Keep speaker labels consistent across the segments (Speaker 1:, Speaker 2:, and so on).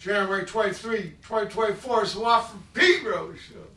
Speaker 1: January 23, 2024, it's a lot from Pete Rose. Show.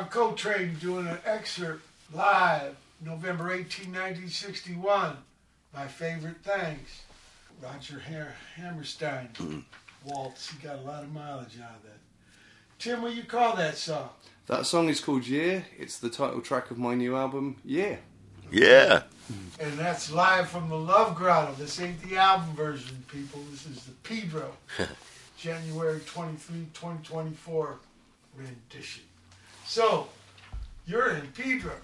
Speaker 2: John Coltrane doing an excerpt live, November 18, 1961. My favorite things. Roger Har- Hammerstein mm-hmm. waltz. He got a lot of mileage out of that. Tim, what you call that song?
Speaker 3: That song is called Yeah. It's the title track of my new album, Yeah.
Speaker 4: Yeah.
Speaker 2: And that's live from the Love Grotto. This ain't the album version, people. This is the Pedro, January 23, 2024 rendition. So, you're in Pedro.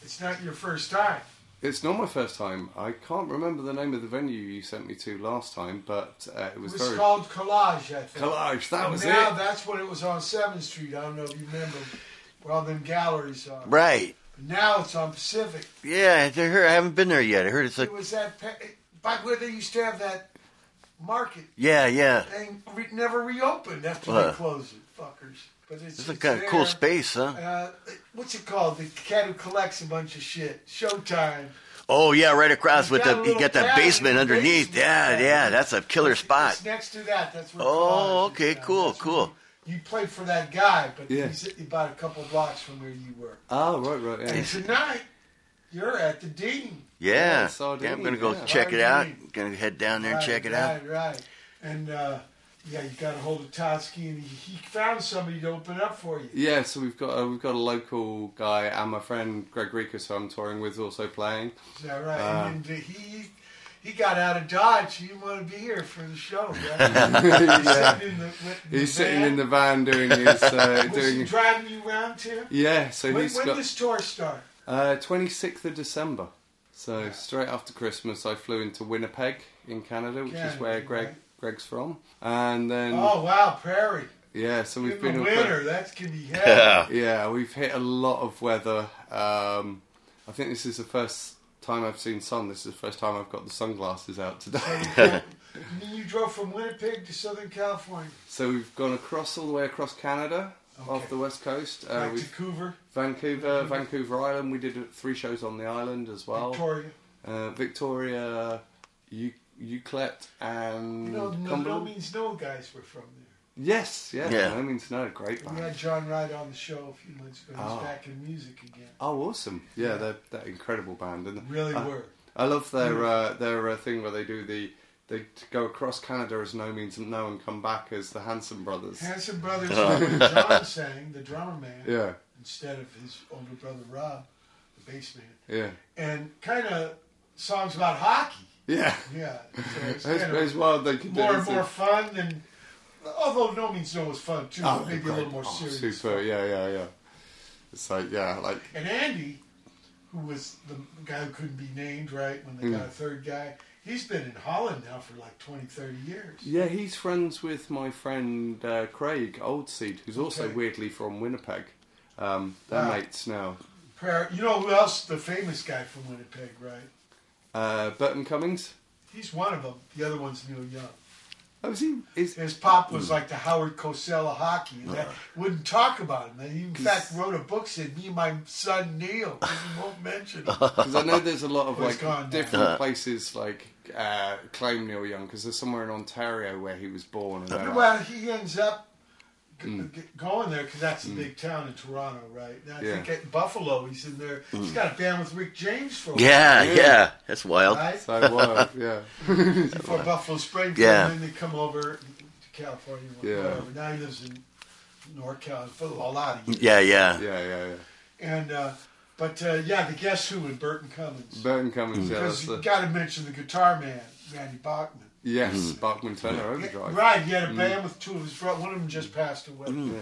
Speaker 2: It's not your first time.
Speaker 3: It's not my first time. I can't remember the name of the venue you sent me to last time, but uh, it
Speaker 2: It
Speaker 3: was
Speaker 2: was
Speaker 3: very
Speaker 2: called Collage, I think.
Speaker 3: collage. That
Speaker 2: And
Speaker 3: was
Speaker 2: now
Speaker 3: it.
Speaker 2: that's when it was on 7th Street. I don't know if you remember where all them galleries are.
Speaker 4: Right.
Speaker 2: But now it's on Pacific.
Speaker 4: Yeah, I heard. I haven't been there yet. I heard it's like It
Speaker 2: was that, pa- back where they used to have that market.
Speaker 4: Yeah, yeah.
Speaker 2: They re- never reopened after
Speaker 4: Uh.
Speaker 2: they closed it, fuckers. But it's,
Speaker 4: It's a
Speaker 2: it's
Speaker 4: kind of
Speaker 2: there.
Speaker 4: cool space, huh?
Speaker 2: Uh, what's it called? The cat who collects a bunch of shit. Showtime.
Speaker 4: Oh yeah, right across
Speaker 2: He's
Speaker 4: with the you
Speaker 2: little
Speaker 4: get that basement underneath.
Speaker 2: basement.
Speaker 4: Yeah, yeah, that's a killer
Speaker 2: It's-
Speaker 4: spot.
Speaker 2: It's next to that. That's where.
Speaker 4: Oh,
Speaker 2: Collage
Speaker 4: okay,
Speaker 2: now.
Speaker 4: cool,
Speaker 2: That's
Speaker 4: cool.
Speaker 2: You, you played for that guy, but
Speaker 3: Yeah.
Speaker 2: he's about a couple blocks from where you were.
Speaker 3: Oh, right, right. Yeah.
Speaker 2: And tonight, you're at the Dean.
Speaker 4: Yeah,
Speaker 3: Yeah, Sardine,
Speaker 4: yeah. I'm gonna go
Speaker 3: yeah.
Speaker 4: check it out. Gonna head down there and
Speaker 2: right,
Speaker 4: check it
Speaker 2: right,
Speaker 4: out.
Speaker 2: Right, right, And uh, yeah, you got a hold of Totsky, and he, he found somebody to open up for you.
Speaker 3: Yeah, so we've got uh, we've got a local guy and my friend Greg Rikus, who I'm touring with, is also playing.
Speaker 2: Is that right?
Speaker 3: Ah.
Speaker 2: and then he he got out of Dodge. He didn't want to be here for the show. Right? He's
Speaker 3: yeah.
Speaker 2: sitting in the,
Speaker 3: He's sitting
Speaker 2: van.
Speaker 3: in the van doing his uh, doing.
Speaker 2: driving you around, Tim?
Speaker 3: Yeah, so
Speaker 2: when
Speaker 3: he's
Speaker 2: when
Speaker 3: got
Speaker 2: does tour start?
Speaker 3: uh, 26th of December. So straight after Christmas, I flew into Winnipeg in Canada, which is where Greg
Speaker 2: right.
Speaker 3: Greg's from, and then
Speaker 2: Oh wow, Prairie.
Speaker 3: yeah, so we've
Speaker 2: in
Speaker 3: been
Speaker 2: the
Speaker 3: up-
Speaker 2: winter, that can be hell.
Speaker 3: Yeah, we've hit a lot of weather. Um, I think this is the first time I've seen sun. This is the first time I've got the sunglasses out today.
Speaker 2: you, drove, you drove from Winnipeg to Southern California,
Speaker 3: so we've gone across all the way across Canada, off the west coast. Uh,
Speaker 2: back Vancouver,
Speaker 3: Vancouver, Vancouver Island. We did three shows on the island as well.
Speaker 2: Victoria.
Speaker 3: Uh, Victoria, U- Ucluelet, and
Speaker 2: You know, no, no
Speaker 3: Cumberland.
Speaker 2: means no guys were from there.
Speaker 3: Yes, yeah,
Speaker 4: Yeah.
Speaker 3: no means no. Great
Speaker 2: We
Speaker 3: band.
Speaker 2: had John Wright on the show a few months ago. He's
Speaker 3: Oh.
Speaker 2: back in music again.
Speaker 3: Oh, awesome! Yeah, they're that incredible band, and
Speaker 2: Really
Speaker 3: I-
Speaker 2: were.
Speaker 3: I love their uh, their uh, thing where they do the they go across Canada as no means no and come back as the Hanson Brothers.
Speaker 2: Hanson Brothers, when John sang, the drummer man,
Speaker 3: Yeah,
Speaker 2: instead of his older brother Rob, the bass man,
Speaker 3: yeah,
Speaker 2: and kind of songs about hockey.
Speaker 3: Yeah.
Speaker 2: Yeah, so it's
Speaker 3: It's,
Speaker 2: kind
Speaker 3: it's
Speaker 2: of
Speaker 3: wild they could
Speaker 2: more and more fun than. Although no means no was fun too,
Speaker 3: Oh,
Speaker 2: but maybe a little more
Speaker 3: Oh,
Speaker 2: serious.
Speaker 3: super, yeah, yeah, yeah. It's like yeah, like
Speaker 2: And Andy, who was the guy who couldn't be named, right, when they got a
Speaker 3: Mm.
Speaker 2: third guy, he's been in Holland now for like 20, 30 years.
Speaker 3: yeah, he's friends with my friend uh, Craig Oldseed, who's also weirdly from Winnipeg. Um, they're
Speaker 2: Wow.
Speaker 3: mates now.
Speaker 2: Prayer, you know who else? The famous guy from Winnipeg, right?
Speaker 3: Uh, Burton Cummings.
Speaker 2: He's one of them. The other one's Neil Young.
Speaker 3: Oh, is he? Is
Speaker 2: His pop was like the Howard Cosell of hockey, and that wouldn't talk about him. And he, in fact, wrote a book said, "Me and my son Neil." But he won't mention him.
Speaker 3: Because I know there's a lot of like
Speaker 2: gone now.
Speaker 3: different
Speaker 4: Uh-huh.
Speaker 3: places like uh, claim Neil Young because there's somewhere in Ontario where he was born. And they're like,
Speaker 2: Well, he ends up g-
Speaker 3: Mm.
Speaker 2: g- going there because that's a big town in Toronto, right? And I
Speaker 3: Yeah.
Speaker 2: think at Buffalo, he's in there. He's got a band with Rick James for a while,
Speaker 4: Yeah,
Speaker 3: Yeah.
Speaker 4: yeah. That's wild.
Speaker 2: right?
Speaker 3: so wild, yeah.
Speaker 2: Before Buffalo Springfield,
Speaker 4: Yeah.
Speaker 2: and then they come over to California.
Speaker 3: Yeah.
Speaker 2: Whatever. Now he lives in NorCal for a lot of years.
Speaker 4: Yeah, yeah.
Speaker 3: Yeah, yeah, yeah.
Speaker 2: And uh, but uh, yeah, the Guess Who and Burton Cummings.
Speaker 3: Burton Cummings, yeah,
Speaker 2: Because you
Speaker 3: the,
Speaker 2: got to mention the guitar man, Randy Bachman.
Speaker 3: Yes, Bachman Turner Overdrive.
Speaker 2: Right, he had a band with two of his brothers. One of them just passed away.
Speaker 3: Yeah,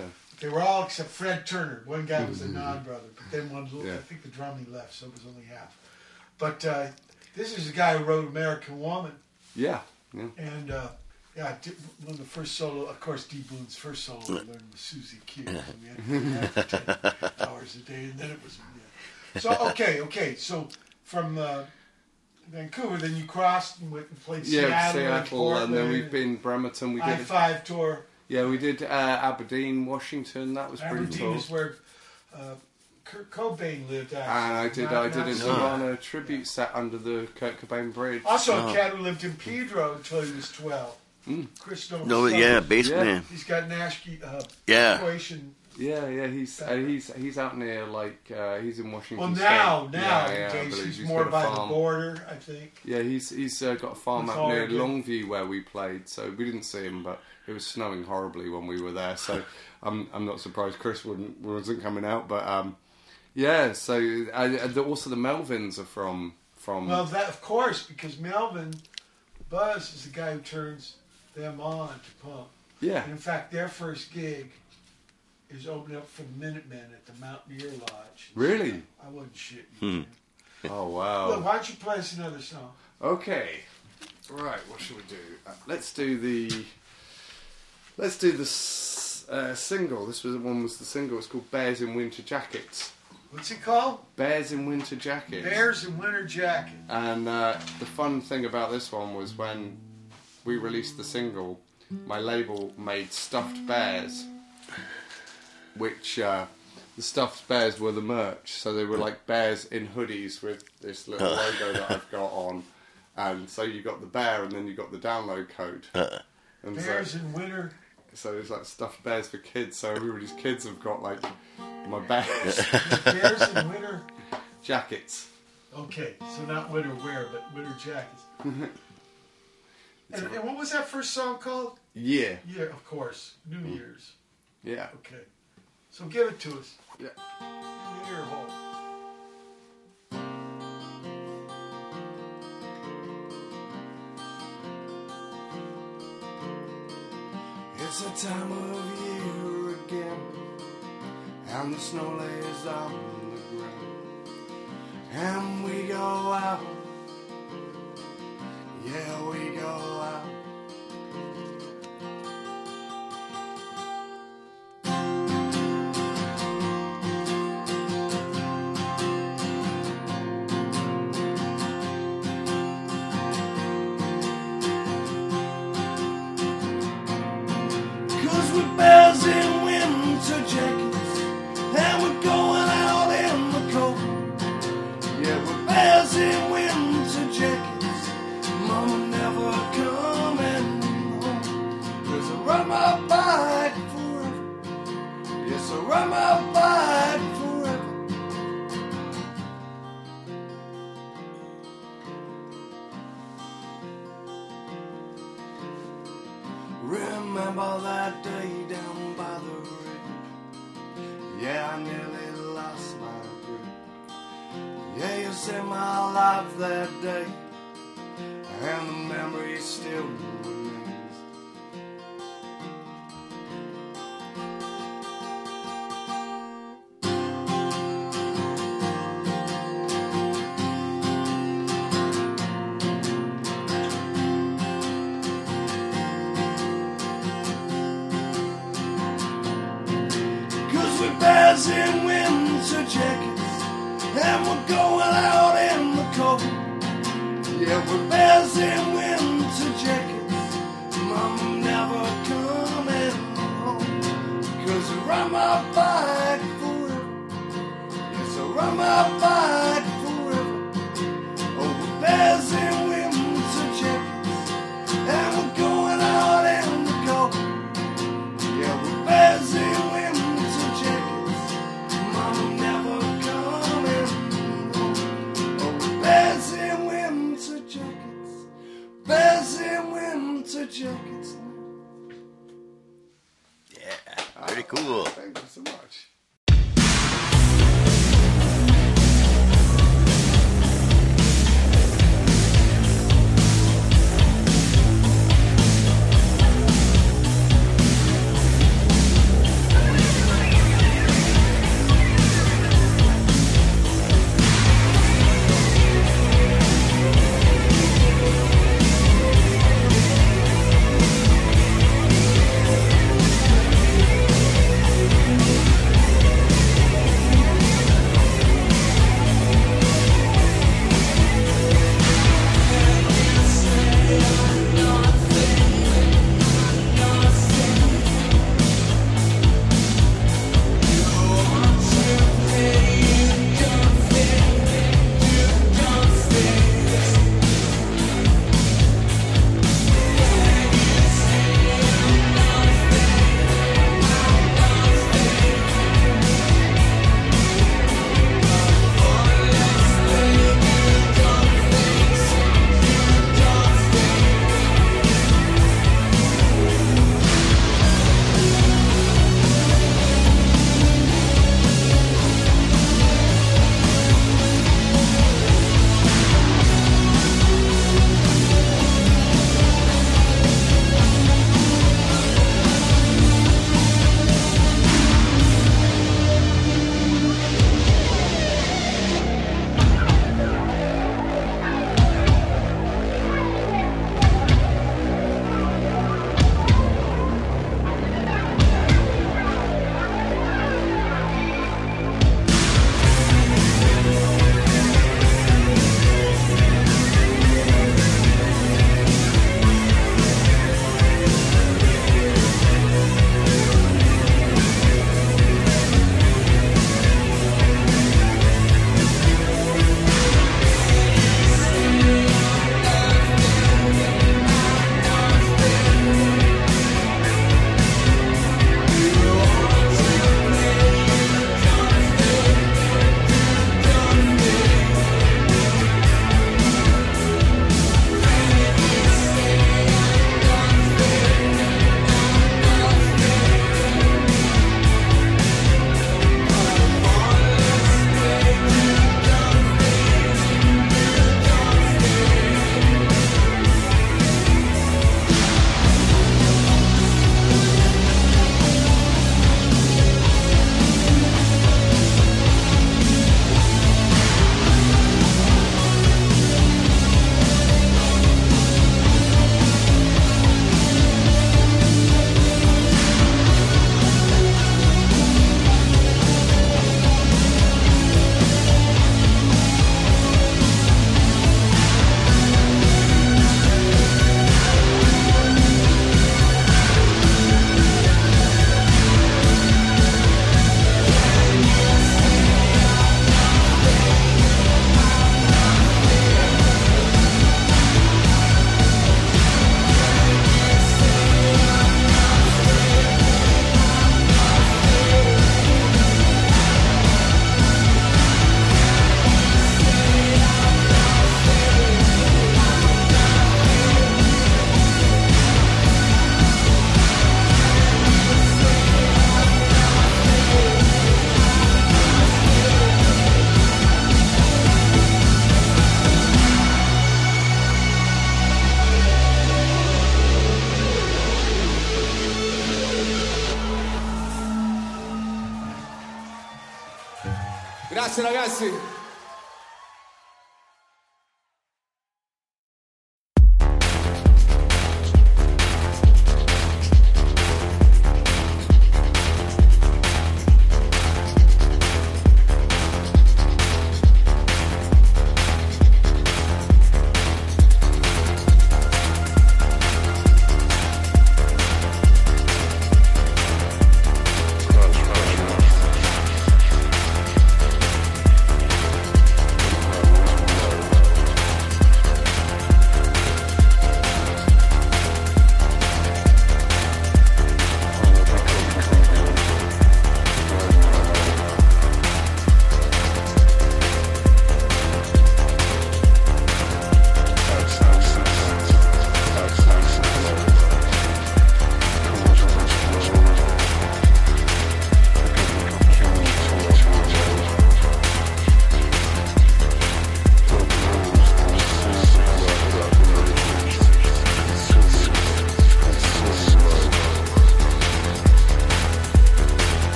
Speaker 2: They were all except Fred Turner. One guy was a non-brother, but then one,
Speaker 3: Yeah.
Speaker 2: I think the drumming left, so it was only half. But uh, this is a guy who wrote American Woman,
Speaker 3: yeah, yeah.
Speaker 2: and uh, yeah, di- one of the first solo, of course, D. Boon's first solo I learned was Susie Q. So we had to do that for 10 hours a day, and then it was. Yeah. So okay, okay, so from uh, Vancouver, then you crossed and went and played
Speaker 3: Yeah,
Speaker 2: Seattle, and,
Speaker 3: Seattle, and then we've been Bremerton. We
Speaker 2: I
Speaker 3: did,
Speaker 2: five tour.
Speaker 3: yeah, we did uh, Aberdeen, Washington. That was pretty
Speaker 2: Aberdeen
Speaker 3: cool.
Speaker 2: is where uh, Kurt Cobain lived actually.
Speaker 3: And I did
Speaker 2: Not-
Speaker 3: I did
Speaker 2: not
Speaker 3: a
Speaker 2: so-
Speaker 3: Nirvana tribute set under the Kurt Cobain Bridge.
Speaker 2: Also,
Speaker 4: Oh.
Speaker 2: a cat who lived in Pedro until he was 12.
Speaker 3: Mm.
Speaker 2: Chris Novoselic.
Speaker 4: No, yeah, basement.
Speaker 2: He's got Nash uh,
Speaker 4: Yeah.
Speaker 2: equation.
Speaker 3: Yeah, yeah, he's uh, he's he's out near like uh, he's in Washington
Speaker 2: Well,
Speaker 3: State.
Speaker 2: now, now,
Speaker 3: yeah, yeah,
Speaker 2: he's,
Speaker 3: he's
Speaker 2: more by the border, I think.
Speaker 3: Yeah, he's he's uh, got a farm up near. Longview where we played, so we didn't see him, but it was snowing horribly when we were there. So I'm I'm not surprised Chris wouldn't wasn't coming out, but um, yeah. So uh, the, also the Melvins are from from
Speaker 2: Well, that of course, because Melvin Buzz is the guy who turns them on to pump.
Speaker 3: yeah
Speaker 2: And in fact, their first gig is opening up for the Minutemen at the Mountaineer Lodge.
Speaker 3: Really?
Speaker 2: I wouldn't shit you.
Speaker 4: Hmm.
Speaker 3: oh
Speaker 2: Well,
Speaker 3: wow
Speaker 2: why don't you play us another song?
Speaker 3: okay right what should we do uh, let's do the let's do the uh, single this was one was the single it's called Bears in Winter Jackets
Speaker 2: What's it called?
Speaker 3: Bears in Winter Jackets
Speaker 2: Bears in Winter Jackets.
Speaker 3: And uh, the fun thing about this one was when we released the single, my label made stuffed bears, which uh, the stuffed bears were the merch. So they were like bears in hoodies with this little uh. logo that I've got on. And so you got the bear and then you got the download code. Uh. And so,
Speaker 2: Bears in Winter.
Speaker 3: so it's like stuffed bears for kids. So everybody's kids have got like my bears
Speaker 2: Bears in Winter.
Speaker 3: jackets.
Speaker 2: Okay, so not winter wear, but winter jackets. and, and what was that first song called?
Speaker 3: Yeah,
Speaker 2: Yeah, of course, New mm. Year's.
Speaker 3: yeah,
Speaker 2: Okay, so give it to us.
Speaker 3: yeah.
Speaker 2: In the ear hole.
Speaker 1: It's a time of year again, and the snow lays on the ground, and we go out. Yeah, we go out.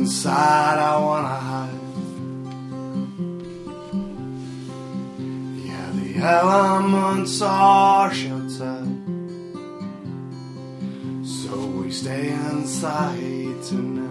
Speaker 1: Inside, I wanna hide. Yeah, the elements are outside. So we stay inside tonight.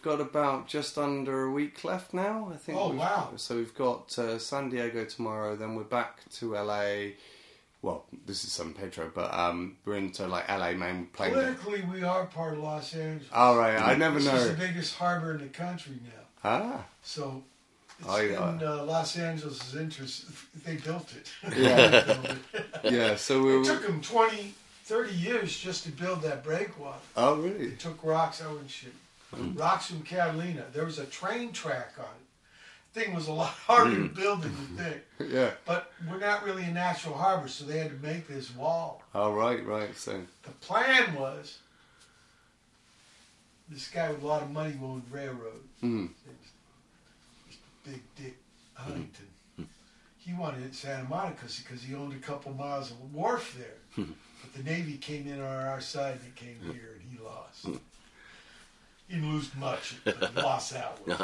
Speaker 3: We've got about just under a week left now. I think.
Speaker 2: Oh, wow.
Speaker 3: So we've got uh, San Diego tomorrow. Then we're back to LA. Well, this is San Pedro, but um, we're into like LA main playing.
Speaker 2: Politically, we are part of Los Angeles.
Speaker 3: All right, I never
Speaker 2: This is the biggest harbor in the country now.
Speaker 3: Ah,
Speaker 2: So It's
Speaker 3: I,
Speaker 2: in
Speaker 3: uh,
Speaker 2: uh, Los Angeles' interest. They built it.
Speaker 3: Yeah.
Speaker 2: Built it.
Speaker 3: yeah. So we
Speaker 2: It took them 20, 30 years just to build that breakwater.
Speaker 3: Oh really?
Speaker 2: It took rocks, I wouldn't shoot. Hmm. Rocks from Catalina. There was a train track on it. Thing was a lot harder to hmm. build than you think.
Speaker 3: Yeah.
Speaker 2: But we're not really a natural harbor, so they had to make this wall.
Speaker 3: Oh right, right. So
Speaker 2: The plan was this guy with a lot of money owned railroad.
Speaker 3: mm,
Speaker 2: Big Dick hmm. Huntington. He wanted it in Santa Monica because he owned a couple miles of wharf there. but the Navy came in on our side and he came here and he lost. He didn't lose much, but he lost that one.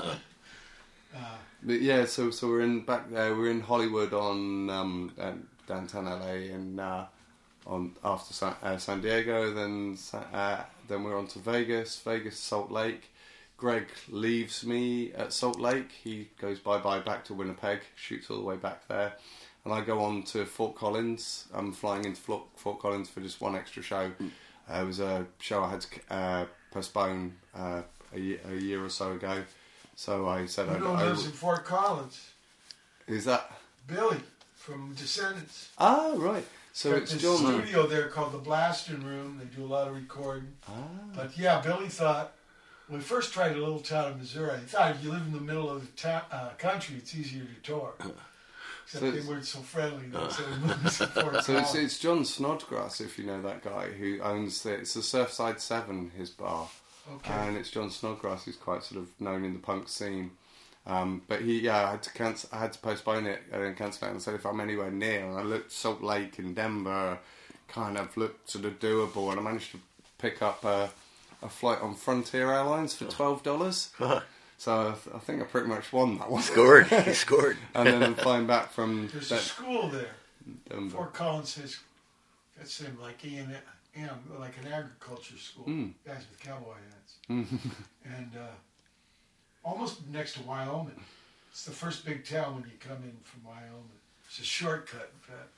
Speaker 2: Uh,
Speaker 3: but yeah. So so we're in back there. We're in Hollywood on um, uh, downtown LA and uh, on after San, uh, San Diego. Then Sa- uh, then we're on to Vegas. Vegas, Salt Lake. Greg leaves me at Salt Lake. He goes bye bye back to Winnipeg, shoots all the way back there, and I go on to Fort Collins. I'm flying into Fort, Fort Collins for just one extra show. Uh, it was a show I had to uh, postpone uh, a, a year or so ago, so I said
Speaker 2: who
Speaker 3: I'd,
Speaker 2: knows
Speaker 3: I
Speaker 2: lives in Fort Collins?
Speaker 3: is that
Speaker 2: Billy from Descendents.
Speaker 3: ah right. So
Speaker 2: Got
Speaker 3: it's
Speaker 2: this studio there called the Blasting Room. They do a lot of recording.
Speaker 3: Ah,
Speaker 2: But yeah, Billy thought when we first tried a little town in Missouri, he thought if you live in the middle of the ta- uh, country, it's easier to tour. Except
Speaker 3: So
Speaker 2: they
Speaker 3: it's-
Speaker 2: weren't so friendly. Then, so we moved to Fort
Speaker 3: So it's, it's John Snodgrass, if you know that guy, who owns the, it's the Surfside Seven, his bar.
Speaker 2: okay.
Speaker 3: and it's John Snodgrass who's quite sort of known in the punk scene. Um, but he, yeah, I had to cancel. I had to postpone it and cancel it. And I said if I'm anywhere near, and I looked Salt Lake in Denver, kind of looked sort of doable, and I managed to pick up a, a flight on Frontier Airlines for twelve dollars. So I, th- I think I pretty much won that one.
Speaker 4: Scored. He scored.
Speaker 3: and then I'm flying back from
Speaker 2: There's a school there.
Speaker 3: Denver.
Speaker 2: Fort Collins says that's him like Ian, Ian, like an agriculture school.
Speaker 3: Mm.
Speaker 2: Guys with cowboy hats. and uh, almost next to Wyoming. It's the first big town when you come in from Wyoming. It's a shortcut, in fact.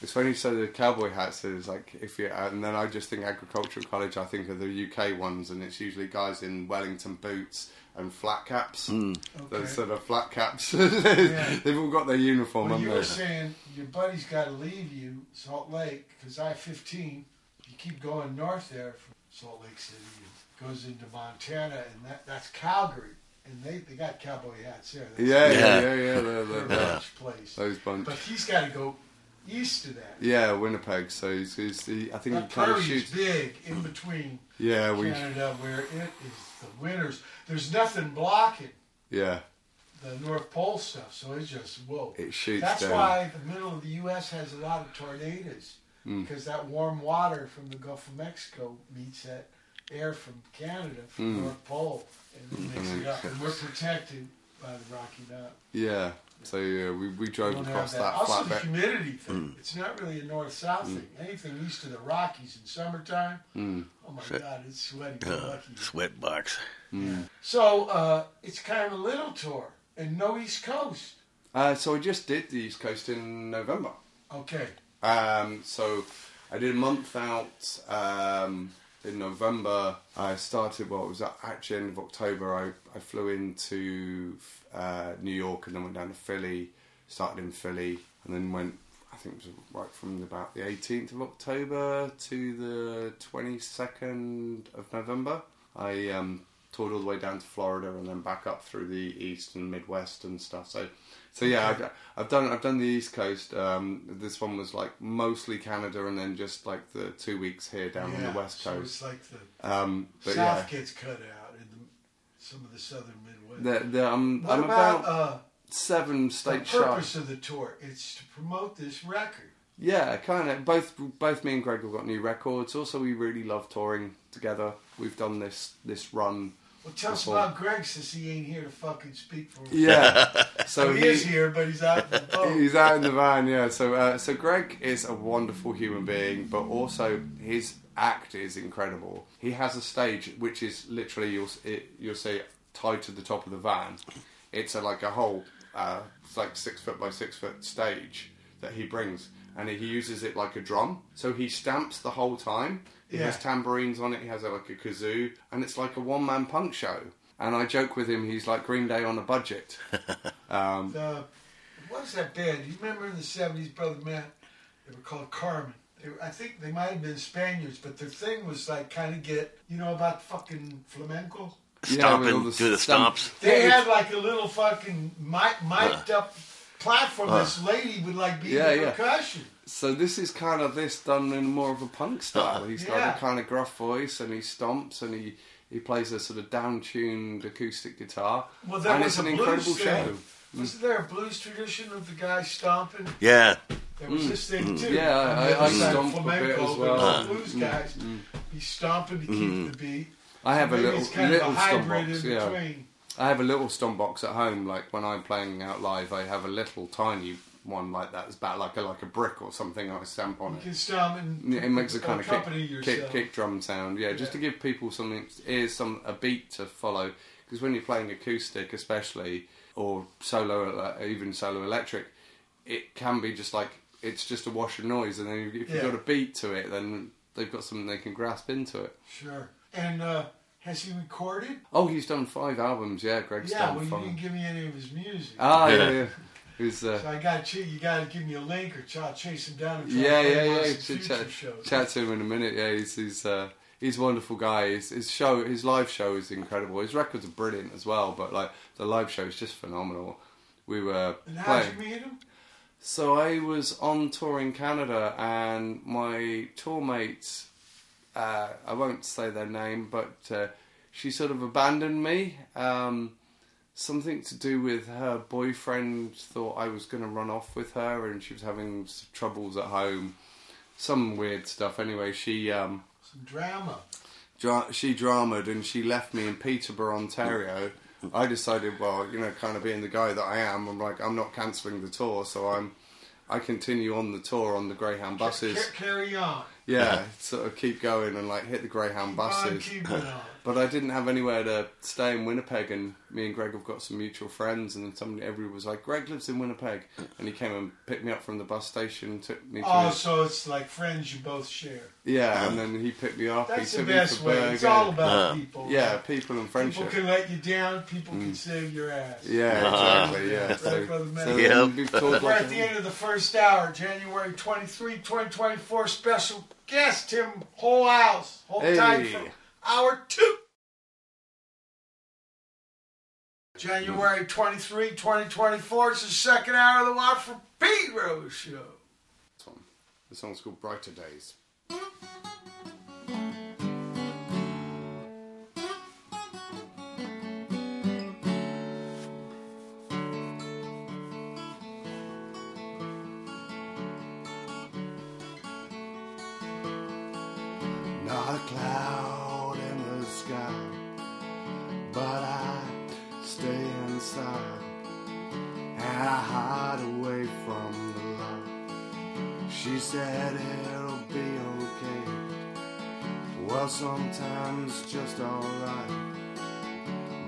Speaker 3: It's funny you say the cowboy hats is like if you and then I just think agricultural college. I think of the UK ones, and it's usually guys in Wellington boots and flat caps. Hmm.
Speaker 2: Okay.
Speaker 3: Those sort of flat caps.
Speaker 2: Yeah.
Speaker 3: They've all got their uniform,
Speaker 2: Well,
Speaker 3: haven't
Speaker 2: you were saying your buddy's got to leave you, Salt Lake, because I-15, you keep going north there from Salt Lake City, it goes into Montana, and that, that's Calgary. And they, they got cowboy hats there. That's
Speaker 3: Yeah, yeah,
Speaker 4: Yeah.
Speaker 3: yeah, yeah. They're,
Speaker 2: their
Speaker 3: they're,
Speaker 2: ranch place.
Speaker 3: those bunch.
Speaker 2: But he's got to go east of that.
Speaker 3: Yeah, Winnipeg. So he's, he's he, I think
Speaker 2: That
Speaker 3: he kind of
Speaker 2: prairie
Speaker 3: shoots.
Speaker 2: big in between
Speaker 3: Yeah, we.
Speaker 2: Canada, where it is the winters. There's nothing blocking
Speaker 3: Yeah,
Speaker 2: the North Pole stuff, so it's just whoa.
Speaker 3: it shoots
Speaker 2: That's
Speaker 3: down.
Speaker 2: why the middle of the U.S. has a lot of tornadoes
Speaker 3: Mm.
Speaker 2: because that warm water from the Gulf of Mexico meets that air from Canada from
Speaker 3: Mm.
Speaker 2: the North Pole and it makes it up. And we're protected by the Rocky Mountains.
Speaker 3: Yeah. So yeah, we we
Speaker 2: We
Speaker 3: drove across
Speaker 2: have
Speaker 3: that,
Speaker 2: Also, the humidity thing. It's not really a north-south thing. Anything east of the Rockies in summertime,
Speaker 3: Mm.
Speaker 2: oh my God, it's sweaty.
Speaker 4: Uh, sweat box.
Speaker 3: Mm.
Speaker 2: So uh, it's kind of a little tour and no East Coast.
Speaker 3: Uh, so I just did the East Coast in November.
Speaker 2: Okay.
Speaker 3: Um, so I did a month out um, in November. I started, well, it was actually end of October. I, I flew into uh, New York and then went down to Philly, started in Philly, and then went, I think it was right from about the 18th of October to the 22nd of November. I um, toured all the way down to Florida and then back up through the East and Midwest and stuff. So, so yeah, I've, I've done I've done the East Coast. Um, this one was like mostly Canada and then just like the two weeks here down on the West Coast.
Speaker 2: so it's like the
Speaker 3: Um,
Speaker 2: South gets cut out in the, some of the southern Midwest.
Speaker 3: yeah, the, the, um,
Speaker 2: what
Speaker 3: I'm
Speaker 2: about,
Speaker 3: about
Speaker 2: uh,
Speaker 3: seven
Speaker 2: the
Speaker 3: states shy.
Speaker 2: purpose of the tour? It's to promote this record.
Speaker 3: Yeah, kind of. Both both me and Greg have got new records. Also, we really love touring together. We've done this this run.
Speaker 2: Well, tell us
Speaker 3: Before-
Speaker 2: about Greg since he ain't here to fucking speak for him.
Speaker 3: Yeah.
Speaker 2: So
Speaker 3: so
Speaker 2: he, is here, but he's out in the boat.
Speaker 3: He's out in the van, yeah. So, uh, so Greg is a wonderful human being, but also his act is incredible. He has a stage which is literally you'll it, you'll see tied to the top of the van. It's a, like a whole, uh, it's like six foot by six foot stage that he brings, and he uses it like a drum. So he stamps the whole time. He has tambourines on it. He has uh, like a kazoo, and it's like a one man punk show. and I joke with him. He's like Green Day on a budget. Um,
Speaker 2: The, what was that band? You remember in the seventies, brother Matt? They were called Carmen. They, I think they might have been Spaniards, but their thing was like kind of get you know about fucking flamenco.
Speaker 3: Yeah,
Speaker 4: Stomping,
Speaker 3: the
Speaker 4: do the
Speaker 3: stump-
Speaker 4: stomps.
Speaker 2: They
Speaker 3: Yeah,
Speaker 2: had like a little fucking mic- mic'd up platform. This lady would like be
Speaker 3: Yeah,
Speaker 2: the
Speaker 3: yeah.
Speaker 2: percussion.
Speaker 3: So this is kind of this done in more of a punk style. Uh-huh. He's got
Speaker 2: Yeah.
Speaker 3: a kind of gruff voice, and he stomps, and he, he plays a sort of down-tuned acoustic guitar.
Speaker 2: Well, there
Speaker 3: and
Speaker 2: was
Speaker 3: it's an incredible
Speaker 2: blues
Speaker 3: show.
Speaker 2: thing. Wasn't mm. there a blues tradition of the guy stomping?
Speaker 4: Yeah.
Speaker 2: There was mm. this thing mm. too.
Speaker 3: Mm. Yeah, I- I- I stomp a bit as well. Uh-huh. Mm.
Speaker 2: the blues guys, he's stomping to keep mm-hmm. the beat.
Speaker 3: I have a little
Speaker 2: kind
Speaker 3: little
Speaker 2: of a
Speaker 3: stomp box.
Speaker 2: in
Speaker 3: Yeah,
Speaker 2: between.
Speaker 3: I have a little stomp box at home. Like when I'm playing out live, I have a little tiny one like that. It's about like a like a brick or something. I stamp on
Speaker 2: You
Speaker 3: it.
Speaker 2: can stomp and
Speaker 3: Yeah, It makes a kind of kick, kick, kick drum sound, yeah, just to give people something, ears some a beat to follow. Because when you're playing acoustic, especially or solo, even solo electric, it can be just like it's just a wash of noise, and then if you've
Speaker 2: Yeah.
Speaker 3: got a beat to it, then they've got something they can grasp into it.
Speaker 2: Sure. And uh, has he recorded?
Speaker 3: Oh, he's done five albums, yeah. Greg's
Speaker 2: yeah.
Speaker 3: done
Speaker 2: Well, you
Speaker 3: five.
Speaker 2: didn't give me any of his music.
Speaker 3: Ah, yeah,
Speaker 4: Yeah.
Speaker 3: He's, uh,
Speaker 2: so I got to you. Got to give me a link, or I'll chase him down and try
Speaker 3: yeah, yeah, yeah. Should chat,
Speaker 2: shows.
Speaker 3: chat to him in a minute. Yeah, he's he's uh, he's a wonderful guy. His, his show, his live show is incredible. His records are brilliant as well, but like the live show is just phenomenal. We were
Speaker 2: And how'd
Speaker 3: playing.
Speaker 2: you meet him?
Speaker 3: So I was on tour in Canada, and my tour mate, uh, I won't say their name, but uh, she sort of abandoned me. Um, something to do with her boyfriend thought I was going to run off with her, and she was having troubles at home. Some weird stuff. Anyway, she um,
Speaker 2: Some drama.
Speaker 3: dra- she dramaed and she left me in Peterborough, Ontario. I decided, well, you know, kind of being the guy that I am, I'm like, I'm not cancelling the tour, so I'm, I continue on the tour on the Greyhound buses.
Speaker 2: Ca- carry on.
Speaker 3: Yeah, sort of keep going and like hit the Greyhound
Speaker 2: Keep
Speaker 3: buses.
Speaker 2: on.
Speaker 3: But I didn't have anywhere to stay in Winnipeg, and me and Greg have got some mutual friends, and then somebody, everyone was like, Greg lives in Winnipeg, and he came and picked me up from the bus station, and took me to
Speaker 2: Oh,
Speaker 3: his,
Speaker 2: so it's like friends you both share.
Speaker 3: yeah, and then he picked me up.
Speaker 2: That's
Speaker 3: he
Speaker 2: the
Speaker 3: took
Speaker 2: best
Speaker 3: me
Speaker 2: way.
Speaker 3: for
Speaker 2: It's
Speaker 3: burger.
Speaker 2: all about
Speaker 4: Uh,
Speaker 2: people.
Speaker 3: yeah,
Speaker 2: right?
Speaker 3: people and friendship.
Speaker 2: People can let you down. People can save your ass.
Speaker 3: Yeah, exactly. Yeah.
Speaker 2: Right,
Speaker 3: So,
Speaker 2: brother Matt?
Speaker 3: so
Speaker 4: Yep.
Speaker 3: we've talked
Speaker 2: We're
Speaker 3: like
Speaker 2: at the end of the first hour, January 23, 2024. Special guest, Tim Holehouse. Hold
Speaker 3: Hey.
Speaker 2: tight for hour two. January 23, 2024. It's the second hour of the Watch for Pete Rose Show.
Speaker 3: this one. The song's called Brighter Days.
Speaker 1: Just alright,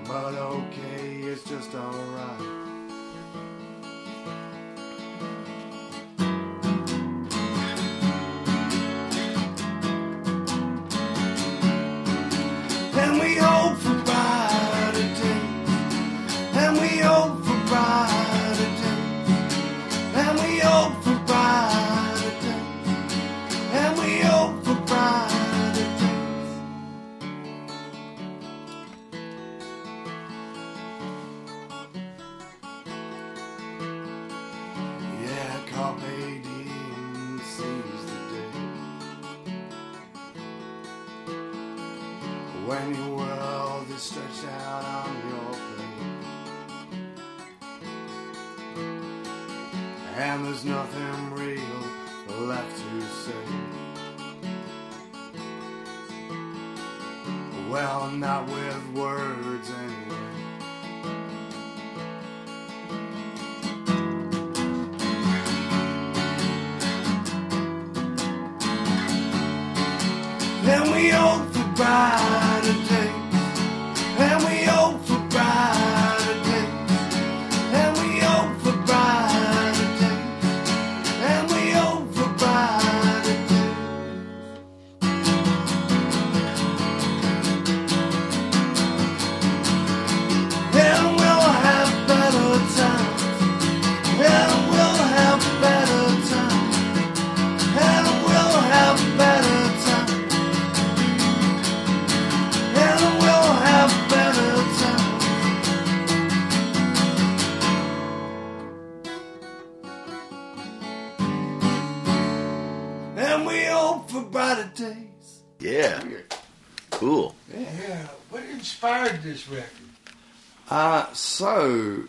Speaker 1: but okay is just alright.
Speaker 3: So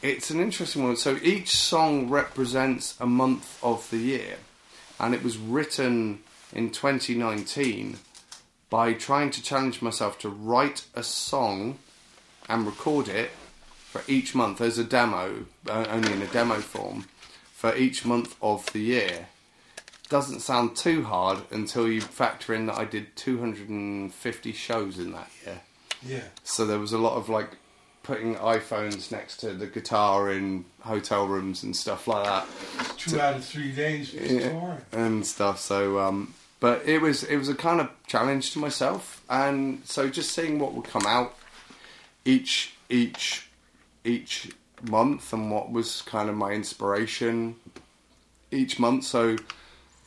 Speaker 3: it's an interesting one. So each song represents a month of the year, and it was written in 2019 by trying to challenge myself to write a song and record it for each month as a demo, uh, only in a demo form, for each month of the year. Doesn't sound too hard until you factor in that I did 250 shows in that year.
Speaker 5: Yeah.
Speaker 3: So there was a lot of like putting iPhones next to the guitar in hotel rooms and stuff like that
Speaker 5: Two out of three days
Speaker 3: Yeah, and stuff. So, um, but it was it was a kind of challenge to myself, and so just seeing what would come out each each each month and what was kind of my inspiration each month. So,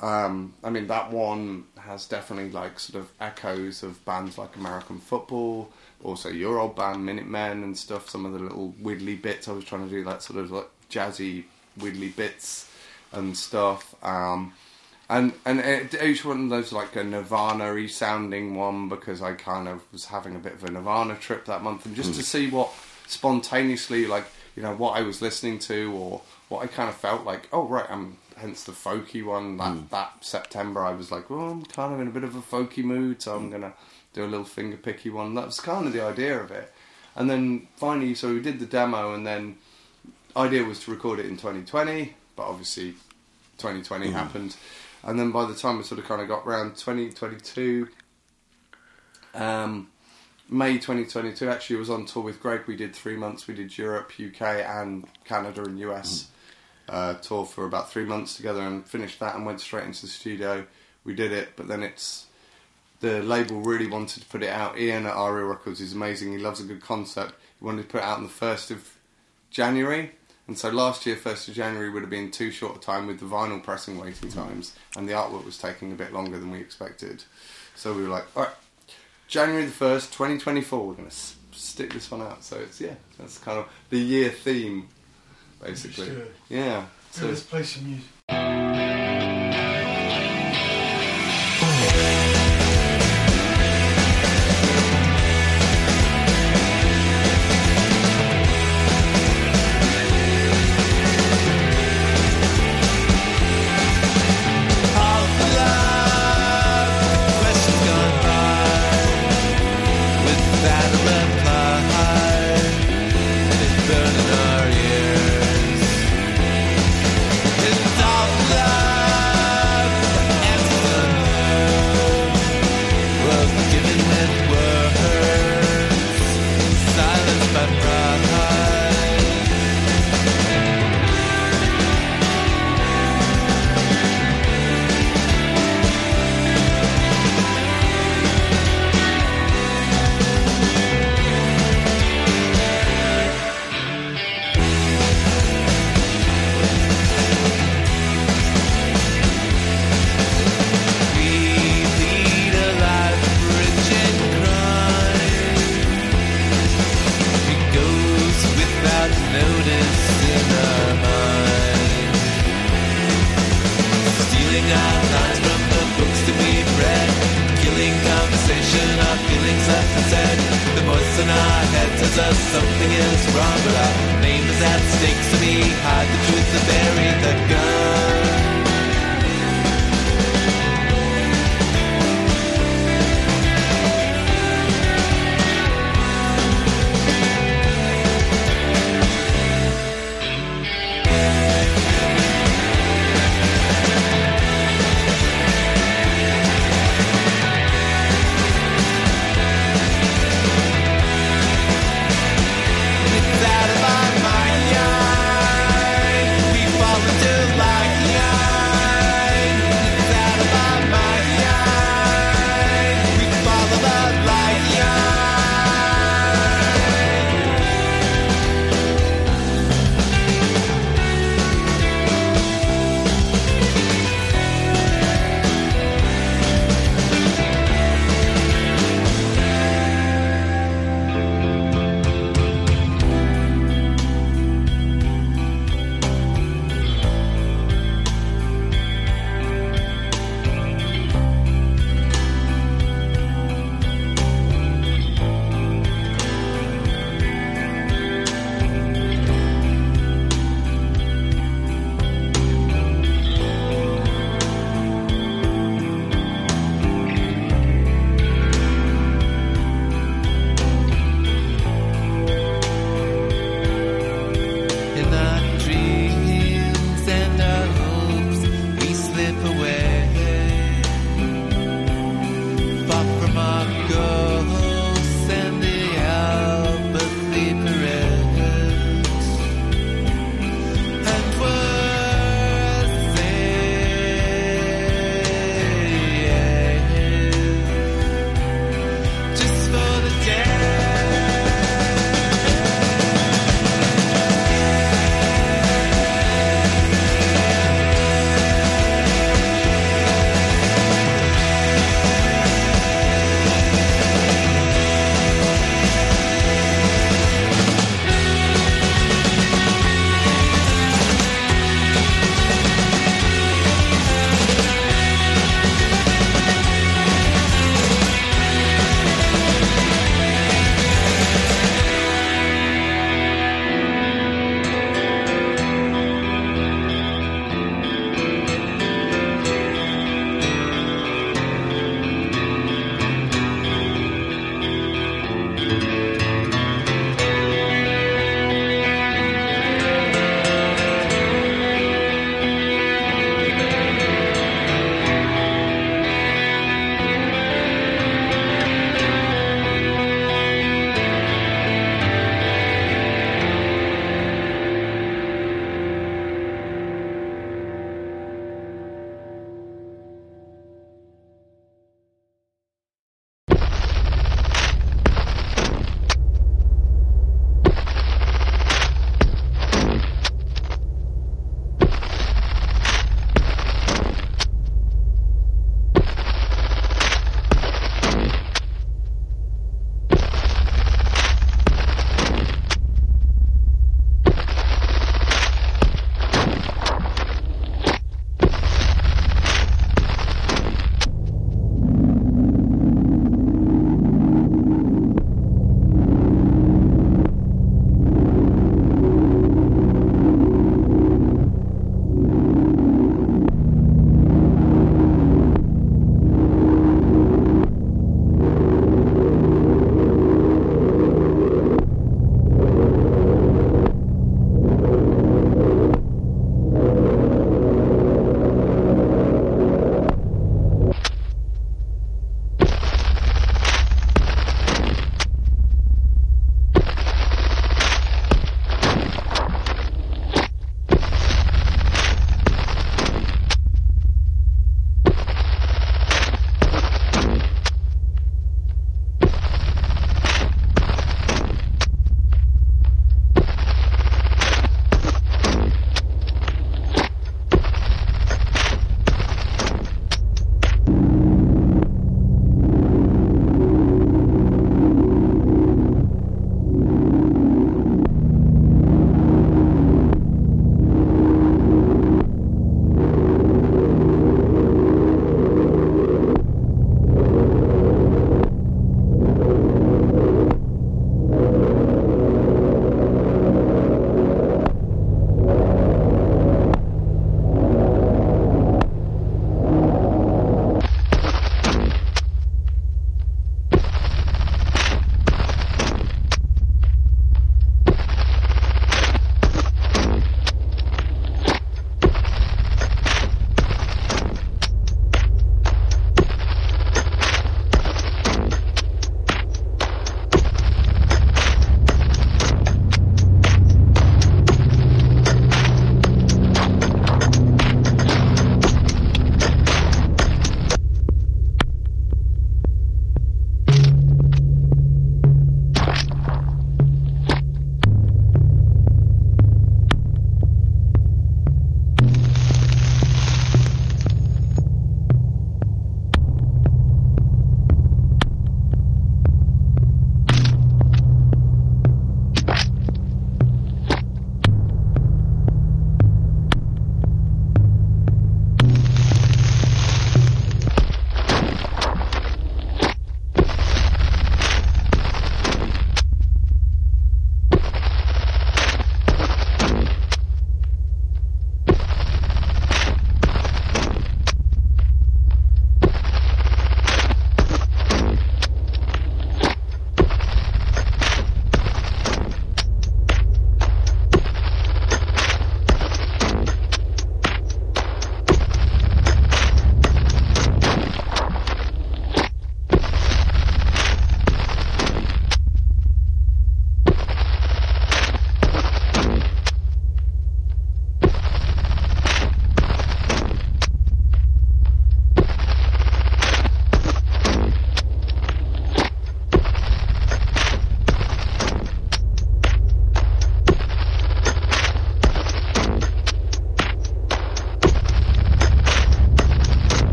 Speaker 3: um, I mean, that one has definitely like sort of echoes of bands like American football, also your old band Minutemen and stuff. Some of the little widdly bits I was trying to do, that sort of like jazzy widdly bits and stuff. Um, and and it, each one of those like a Nirvana-y sounding one because I kind of was having a bit of a Nirvana trip that month, and just to hmm. see what spontaneously like you know what I was listening to or what I kind of felt like. Oh right, I'm hence the folky one. That hmm. that September I was like, well, I'm kind of in a bit of a folky mood, so I'm hmm. gonna do a little finger picky one. That was kind of the idea of it. And then finally, so we did the demo, and then idea was to record it in 2020, but obviously 2020 happened. And then by the time we sort of kind of got around 2022, um, May 2022, actually, was on tour with Greg. We did three months. We did Europe, UK, and Canada and US uh, tour for about three months together, and finished that and went straight into the studio. We did it, but then it's the label really wanted to put it out. Ian at Aria Records is amazing. He loves a good concept. He wanted to put it out on the first of January. And so last year, 1st of January, would have been too short a time with the vinyl pressing waiting times, and the artwork was taking a bit longer than we expected. So we were like, all right, January the 1st, 2024, we're going to s- stick this one out. So it's, yeah, that's kind of the year theme, basically. Yeah.
Speaker 5: So
Speaker 3: So,
Speaker 5: let's play some music.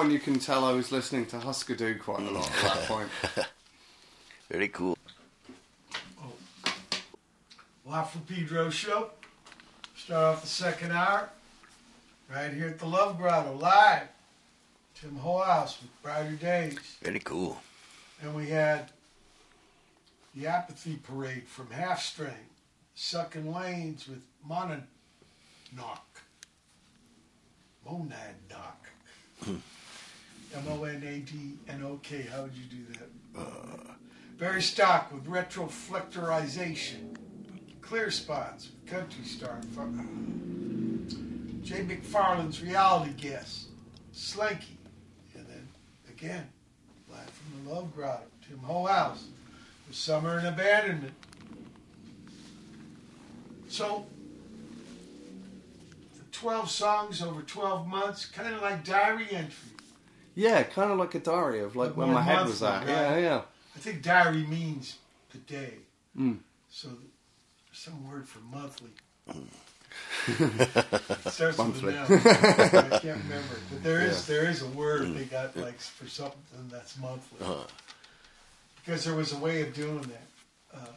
Speaker 6: I
Speaker 1: one
Speaker 3: you can tell I was listening to Husker Du quite a lot at that point.
Speaker 4: Very cool. Oh.
Speaker 2: La for Pedro show. Start off the second hour right here at the Love Grotto live. Tim Holehouse with Brighter Days.
Speaker 4: Very cool.
Speaker 2: And we had the Apathy Parade from Half String, Sunken Lanes with Monadnok. Monad Knock. Hmm. M O N A D N O K. How would you do that? Barry Stock with Retroreflectorization. Clear Spots Country Star. J. McFarlane's Reality Guest. Slinky. And then again, live from the Love Grotto. Tim Holehouse with Summer and Abandonment. So, the 12 songs over 12 months, kind of like diary entry.
Speaker 3: Yeah, kind of like a diary of like
Speaker 2: Like
Speaker 3: when my head was at. Yeah,
Speaker 2: right?
Speaker 3: yeah.
Speaker 2: I think diary means the day.
Speaker 3: Mm.
Speaker 2: So there's some word for monthly. It starts
Speaker 3: Monthly.
Speaker 2: with an M. I can't remember, but there is there is a word they got like for something that's monthly.
Speaker 4: Uh-huh.
Speaker 2: Because there was a way of doing that. Uh,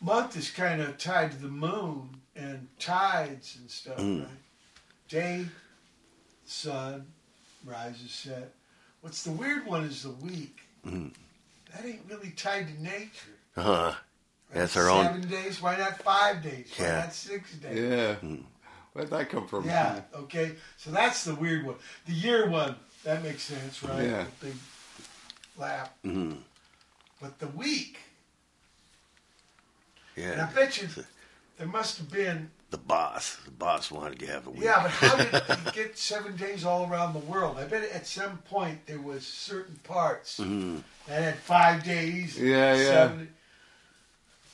Speaker 2: month is kind of tied to the moon and tides and stuff,
Speaker 4: Mm.
Speaker 2: right? Day, sun, rises, set. What's the weird one is the week.
Speaker 4: Mm.
Speaker 2: That ain't really tied to nature.
Speaker 4: Uh-huh.
Speaker 2: Right?
Speaker 4: That's our own-
Speaker 2: Seven days. Why not five days? Why
Speaker 4: Yeah.
Speaker 2: not six days?
Speaker 3: Yeah. Where'd that come from?
Speaker 2: Yeah. Okay. So that's the weird one. The year one that makes sense, right?
Speaker 3: Yeah.
Speaker 2: The big lap.
Speaker 4: hmm
Speaker 2: But the week, Yeah. and I bet you there must have been.
Speaker 4: The boss. The boss wanted you to have a week.
Speaker 2: Yeah, but how did he get seven days all around the world? I bet at some point there was certain parts
Speaker 4: Mhm.
Speaker 2: that had five days.
Speaker 3: Yeah, yeah.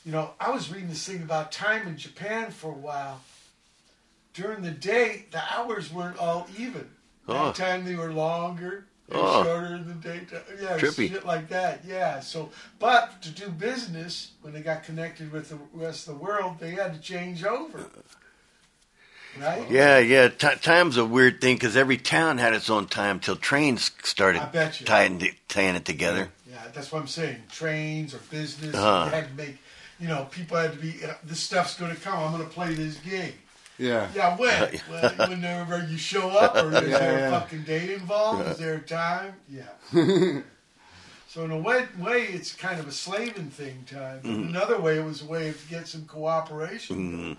Speaker 2: You know, I was reading this thing about time in Japan for a while. During the day, the hours weren't all even.
Speaker 4: Oh.
Speaker 2: Nighttime they were longer.
Speaker 4: Oh.
Speaker 2: shorter in the daytime. Yeah,
Speaker 4: Trippy.
Speaker 2: shit like that. Yeah. So, but to do business, when they got connected with the rest of the world, they had to change over. Right?
Speaker 4: Yeah, yeah. T- time's a weird thing because every town had its own time till trains started tying, tying it together.
Speaker 2: Yeah, that's what I'm saying. Trains or business,
Speaker 4: Uh-huh.
Speaker 2: you had to make. You know, people had to be. This stuff's going to come. I'm going to play this gig.
Speaker 3: Yeah.
Speaker 2: Yeah, when? well, whenever you show up, or is
Speaker 3: Yeah,
Speaker 2: there
Speaker 3: yeah.
Speaker 2: a fucking date involved? Is there a time? Yeah. so in a way, way, it's kind of a slaving thing time.
Speaker 4: Mm-hmm.
Speaker 2: Another way, it was a way to get some cooperation.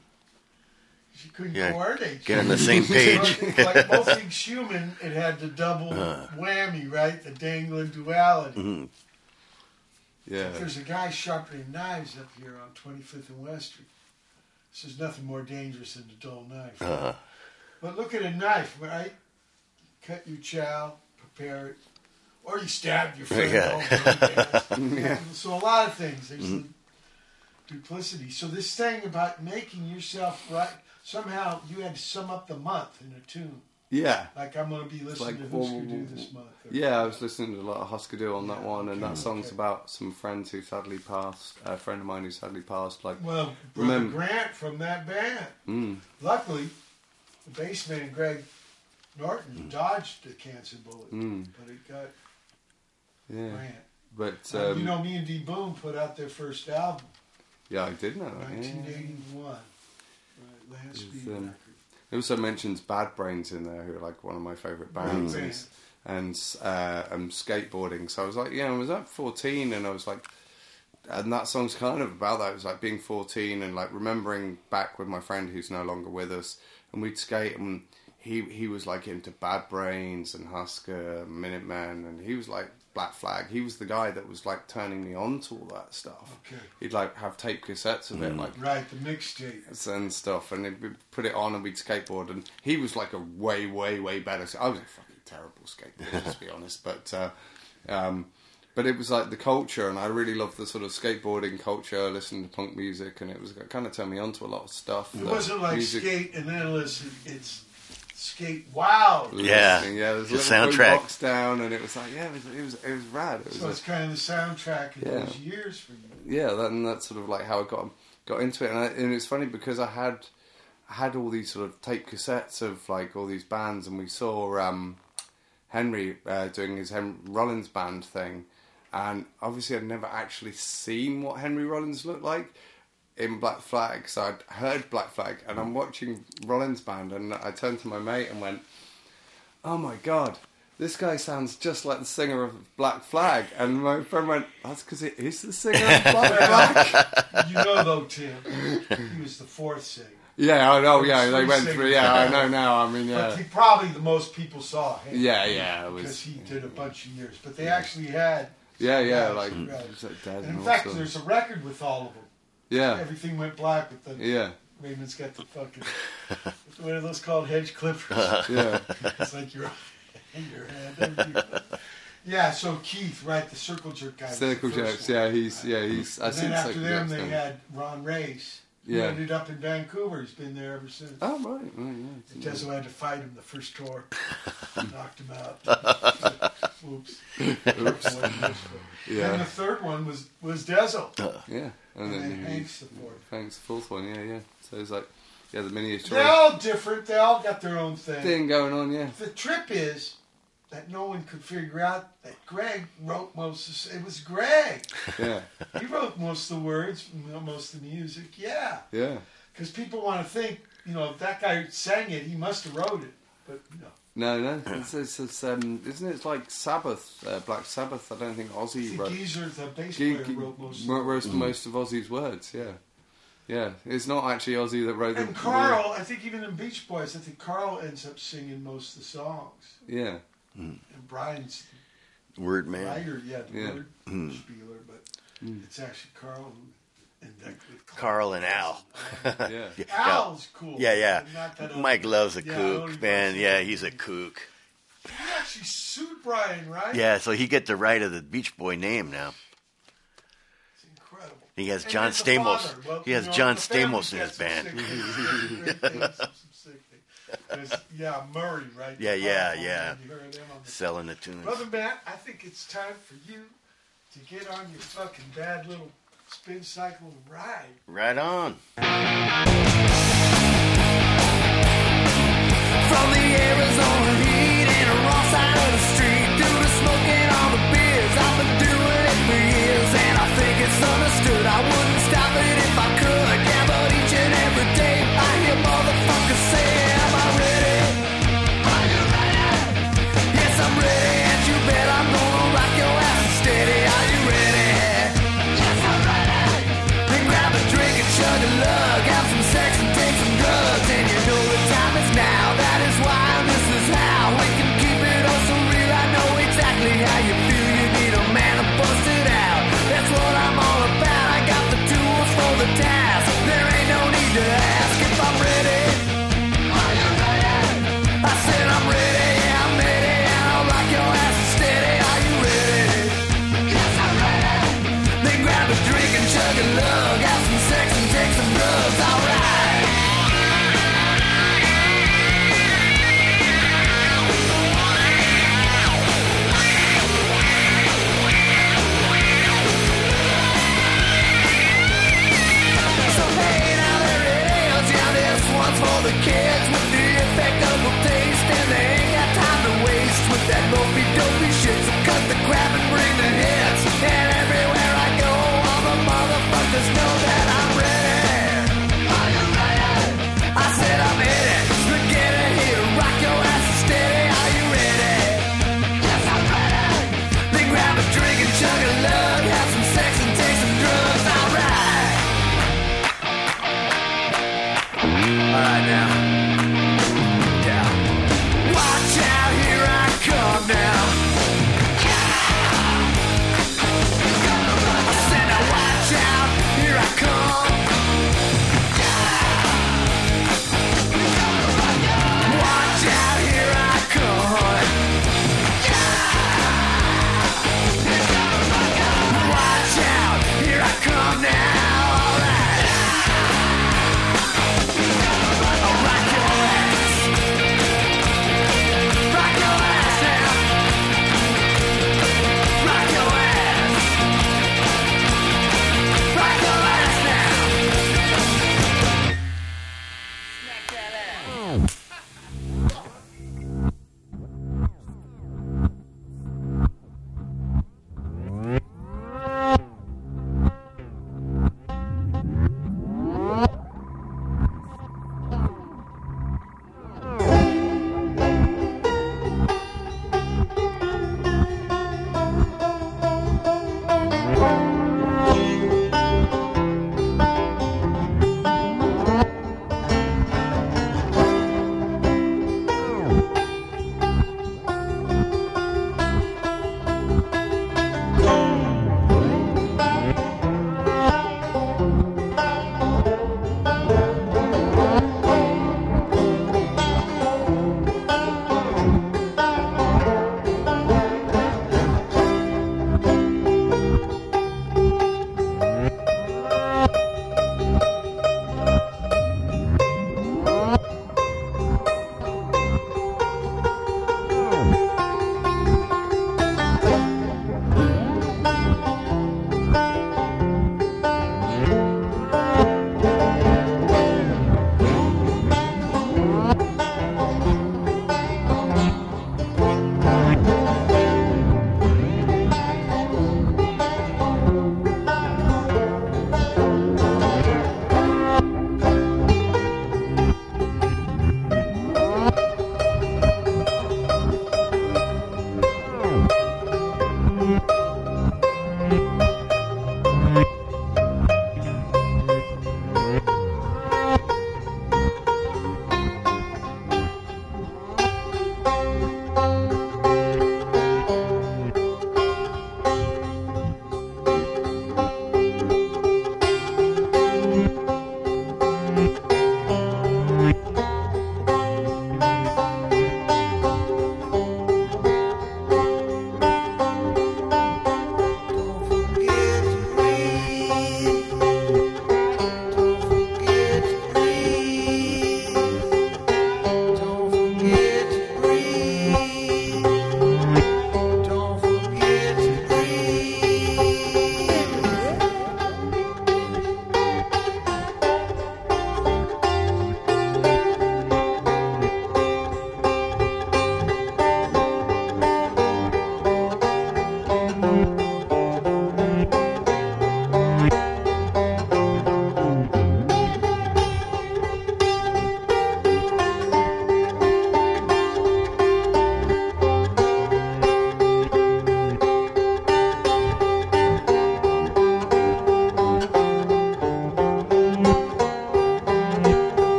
Speaker 2: She couldn't
Speaker 4: Yeah,
Speaker 2: coordinate.
Speaker 4: get on the same page. Uh.
Speaker 2: like most things human, it had the double whammy, right? The dangling duality.
Speaker 4: Mm-hmm.
Speaker 3: Yeah.
Speaker 2: There's a guy sharpening knives up here on 25th and West Street. This is nothing more dangerous than a dull knife.
Speaker 4: Uh,
Speaker 2: But look at a knife, right? Cut your chow, prepare it, or you stab your friend.
Speaker 4: Yeah.
Speaker 2: yeah. So a lot of things. There's the duplicity. So this thing about making yourself right, somehow you had to sum up the month in a tune.
Speaker 3: Yeah.
Speaker 2: Like I'm going to be listening
Speaker 3: like,
Speaker 2: to Husker
Speaker 3: whoa,
Speaker 2: Du this month.
Speaker 3: Yeah, I was listening to a lot of Husker Du on that
Speaker 2: Yeah,
Speaker 3: one, and
Speaker 2: okay,
Speaker 3: that song's
Speaker 2: okay.
Speaker 3: about some friends who sadly passed. A friend of mine who sadly passed. Like,
Speaker 2: Well, Brother
Speaker 3: Remember-
Speaker 2: Grant from that band.
Speaker 3: mm,
Speaker 2: Luckily, the bass man Greg Norton dodged the cancer bullet,
Speaker 3: Mm.
Speaker 2: but it got
Speaker 3: yeah.
Speaker 2: Grant.
Speaker 3: But
Speaker 2: Uh,
Speaker 3: um,
Speaker 2: you know, me and D. Boon put out their first album,
Speaker 3: yeah, I did know that. Yeah.
Speaker 2: 1981. Right, record.
Speaker 3: It also mentions Bad Brains in there, who are like one of my favourite bands,
Speaker 2: Great
Speaker 3: and, and uh, um, skateboarding. So I was like, yeah, I was at 14, and I was like, and that song's kind of about that. It was like being 14 and like remembering back with my friend who's no longer with us, and we'd skate, and he he was like into Bad Brains and Husker, Minutemen, and he was like Black Flag. He was the guy that was like turning me on to all that stuff.
Speaker 2: Okay.
Speaker 3: He'd like have tape cassettes of it, like
Speaker 2: Right, the mixtape.
Speaker 3: and stuff, and it- we'd put it on and we'd skateboard. And he was like a way, way, way better. I was a fucking terrible skateboarder, let's be honest. But uh, um, but it was like the culture, and I really loved the sort of skateboarding culture. Listening to punk music, and it was it kind of turned me on to a lot of stuff.
Speaker 2: It wasn't like
Speaker 3: music-
Speaker 2: skate and then listen. It's skate. Wow.
Speaker 4: Yeah.
Speaker 3: listening. yeah. There's a
Speaker 4: The
Speaker 3: little
Speaker 4: soundtrack.
Speaker 3: box down, and it was like, yeah, it was, it was, it was rad. It was
Speaker 2: So
Speaker 3: a-
Speaker 2: it's kind of the soundtrack of
Speaker 3: Yeah.
Speaker 2: those years for you.
Speaker 3: yeah, that, and that's sort of like how I got got into it. And, I, and it's funny because I had I had all these sort of tape cassettes of like all these bands, and we saw um, Henry uh, doing his Hen- Rollins band thing, and obviously I'd never actually seen what Henry Rollins looked like in Black Flag. So I'd heard Black Flag, and I'm watching Rollins band, and I turned to my mate and went, "Oh my god." This guy sounds just like the singer of Black Flag, and my friend went, "That's because it is the singer of Black Flag."
Speaker 2: You know, though, Tim, he was the fourth singer.
Speaker 3: Yeah, I know. Yeah, they went
Speaker 2: singers.
Speaker 3: through. Yeah, I know now. I mean,
Speaker 2: But he, probably the most people saw him.
Speaker 3: yeah, yeah. It
Speaker 2: Because he did a bunch of years. But they actually had.
Speaker 3: Yeah, yeah. Like,
Speaker 2: right.
Speaker 3: it was like Dead
Speaker 2: And
Speaker 3: and
Speaker 2: in fact,
Speaker 3: sorts.
Speaker 2: there's a record with all of them.
Speaker 3: Yeah,
Speaker 2: Everything went black with the.
Speaker 3: yeah,
Speaker 2: Raymond's got the fucking. what are those called? Hedge clippers.
Speaker 3: yeah.
Speaker 2: it's like your, your hand. Yeah, so Keith, right, the circle jerk guy.
Speaker 3: Circle jerks. Yeah, he's. Yeah, he's. I
Speaker 2: And then after them, they had Ron Reyes.
Speaker 3: Yeah.
Speaker 2: ended up in Vancouver. He's been there ever since.
Speaker 3: Oh right, right, yeah.
Speaker 2: Dezo had to fight him the first tour. Knocked him out. Oops. Oops.
Speaker 3: Yeah.
Speaker 2: And the third one was was Dezo.
Speaker 3: Yeah,
Speaker 2: And
Speaker 3: and
Speaker 2: then
Speaker 3: then
Speaker 2: Hank's the fourth.
Speaker 3: Hank's the fourth one. Yeah, yeah. So it's like, yeah, the miniature
Speaker 2: They're all different. They all got their own thing.
Speaker 3: thing going on. Yeah,
Speaker 2: The trip is that no one could figure out that Greg wrote most of it was Greg.
Speaker 3: yeah,
Speaker 2: He wrote most of the words, most of the music. Yeah.
Speaker 3: yeah.
Speaker 2: Because people want to think, you know, if that guy sang it, he must have wrote it. But no.
Speaker 3: No, no. It's, it's, it's um, isn't it like Sabbath, uh, Black Sabbath? I don't think
Speaker 2: I
Speaker 3: Ozzy
Speaker 2: think
Speaker 3: wrote.
Speaker 2: Geezer, the bass
Speaker 3: Ge-
Speaker 2: player,
Speaker 3: Ge-
Speaker 2: wrote most
Speaker 3: wrote
Speaker 2: of
Speaker 3: most, most of Ozzy's words. Yeah, yeah. It's not actually Ozzy that wrote
Speaker 2: it.
Speaker 3: the
Speaker 2: And Carl, I think even in Beach Boys, I think Carl ends up singing most of the songs.
Speaker 3: Yeah,
Speaker 2: And Brian's
Speaker 4: Word
Speaker 2: the
Speaker 4: man.
Speaker 2: writer, yeah, the
Speaker 3: Yeah.
Speaker 2: word Spieler, but it's actually Carl who.
Speaker 4: Carl and Al.
Speaker 3: yeah.
Speaker 2: Al's cool.
Speaker 4: Yeah, yeah. Mike loves a
Speaker 2: yeah,
Speaker 4: kook, man. Yeah, he's a kook.
Speaker 2: He actually sued Brian, right?
Speaker 4: Yeah, so he get the right of the Beach Boy name now.
Speaker 2: It's incredible.
Speaker 4: He has
Speaker 2: and
Speaker 4: John Stamos.
Speaker 2: Well,
Speaker 4: he has
Speaker 2: know,
Speaker 4: John Stamos in his band.
Speaker 2: yeah, Murray, right?
Speaker 4: Yeah, yeah, yeah. Selling the tunes.
Speaker 2: Brother Matt, I think it's time for you to get on your fucking bad little spin cycle ride.
Speaker 4: Right on.
Speaker 1: From the Arizona heat and a raw side of the street, due to smoking all the beers, I've been doing it for years, and I think it's understood. I wouldn't stop it if I could.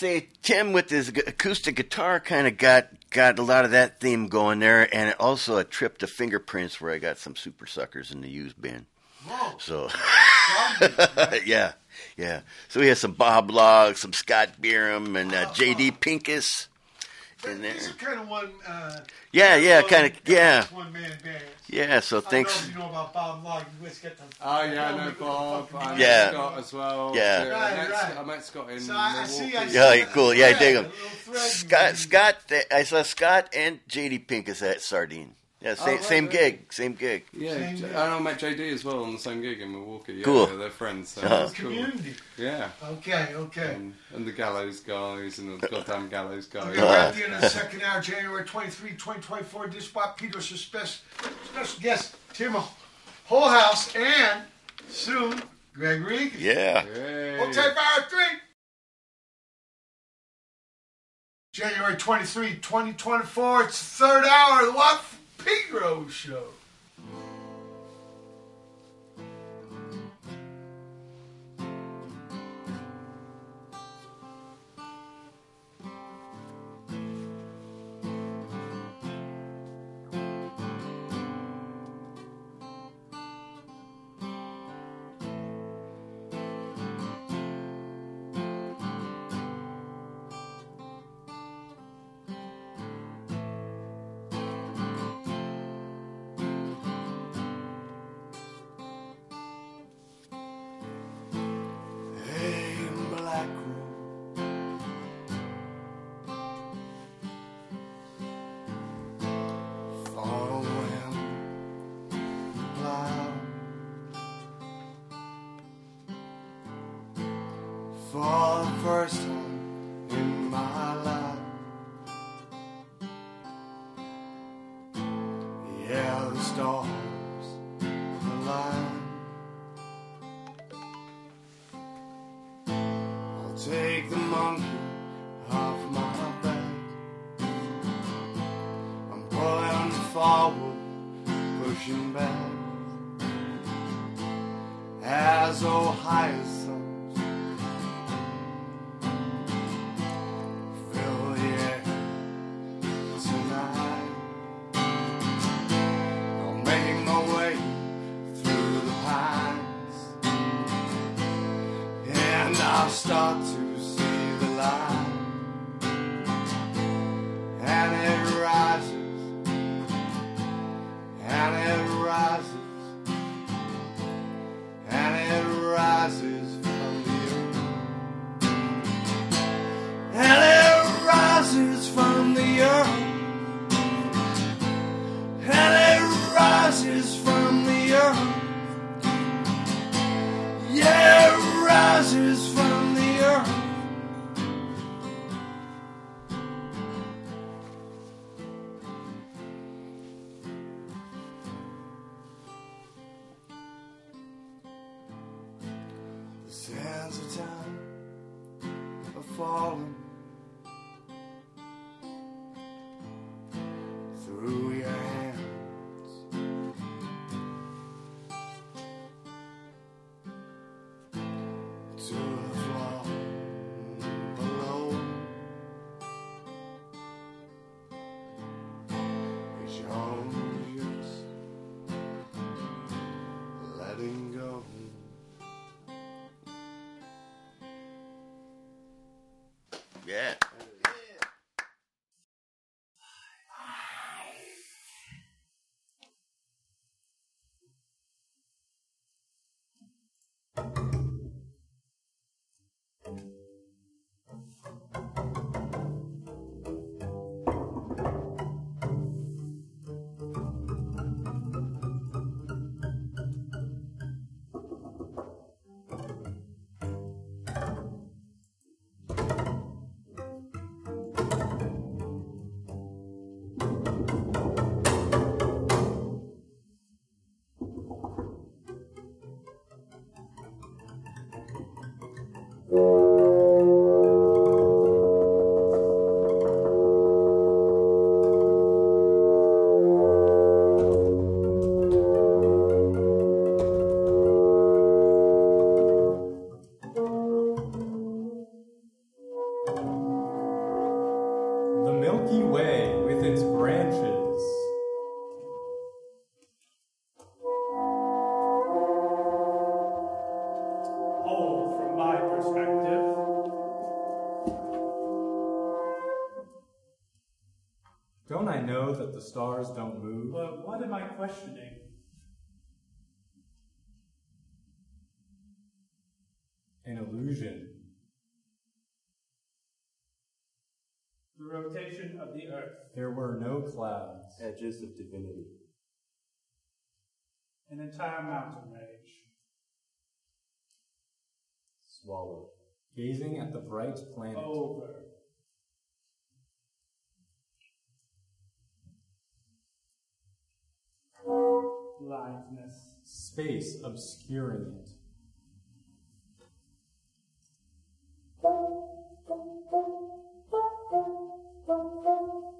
Speaker 1: Say
Speaker 4: Tim with his acoustic guitar kind of got got a lot of that theme going there, and also a trip to fingerprints where I got some super suckers in the used bin.
Speaker 1: Whoa.
Speaker 4: So yeah, yeah. So we had some Bob Log, some Scott Biram, and uh, J.D. Pinkus in there.
Speaker 1: These are kind of one. Uh,
Speaker 4: Yeah, yeah, kind of, yeah,
Speaker 1: One man bands.
Speaker 4: Yeah. So
Speaker 1: I don't know
Speaker 4: thanks.
Speaker 1: you know about Bob Log. You always get the.
Speaker 3: Oh yeah, I know Bob.
Speaker 1: fucking
Speaker 3: I know
Speaker 4: Yeah.
Speaker 3: Scott as well.
Speaker 4: Yeah.
Speaker 3: I,
Speaker 1: Right,
Speaker 3: met,
Speaker 1: right.
Speaker 3: I met Scott in
Speaker 1: So I, I see. I see
Speaker 4: Yeah, cool. Yeah, I
Speaker 1: thread,
Speaker 4: dig 'em.
Speaker 1: that little thread you
Speaker 4: Scott. Scott, I saw Scott and J.D. Pinkus at Sardine. Yeah, same,
Speaker 3: right,
Speaker 4: same
Speaker 3: right.
Speaker 4: gig, same gig.
Speaker 3: Yeah,
Speaker 1: Same
Speaker 3: J-
Speaker 1: gig.
Speaker 3: and I met JD as well on the same gig in Milwaukee. Yeah,
Speaker 4: Cool.
Speaker 3: yeah, they're friends. So
Speaker 4: Uh-huh.
Speaker 3: cool.
Speaker 1: Community.
Speaker 3: Yeah,
Speaker 1: Okay, okay.
Speaker 3: and, and the Gallows guys and the goddamn Gallows guys.
Speaker 1: Okay, we're at the end of the second hour, January 23, 2024. This Bob Peters' special, special guest, Tim Holehouse, and soon, Greg Regan.
Speaker 4: Yeah.
Speaker 3: Hey.
Speaker 1: We'll take hour three. January 23, 2024. It's the third hour of the Watt Pedro Show.
Speaker 7: edges of divinity.
Speaker 8: An entire mountain range.
Speaker 7: Swallowed.
Speaker 9: Gazing at the bright planet.
Speaker 8: Over. Blindness.
Speaker 9: Space obscuring it.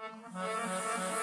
Speaker 9: Mm-hmm.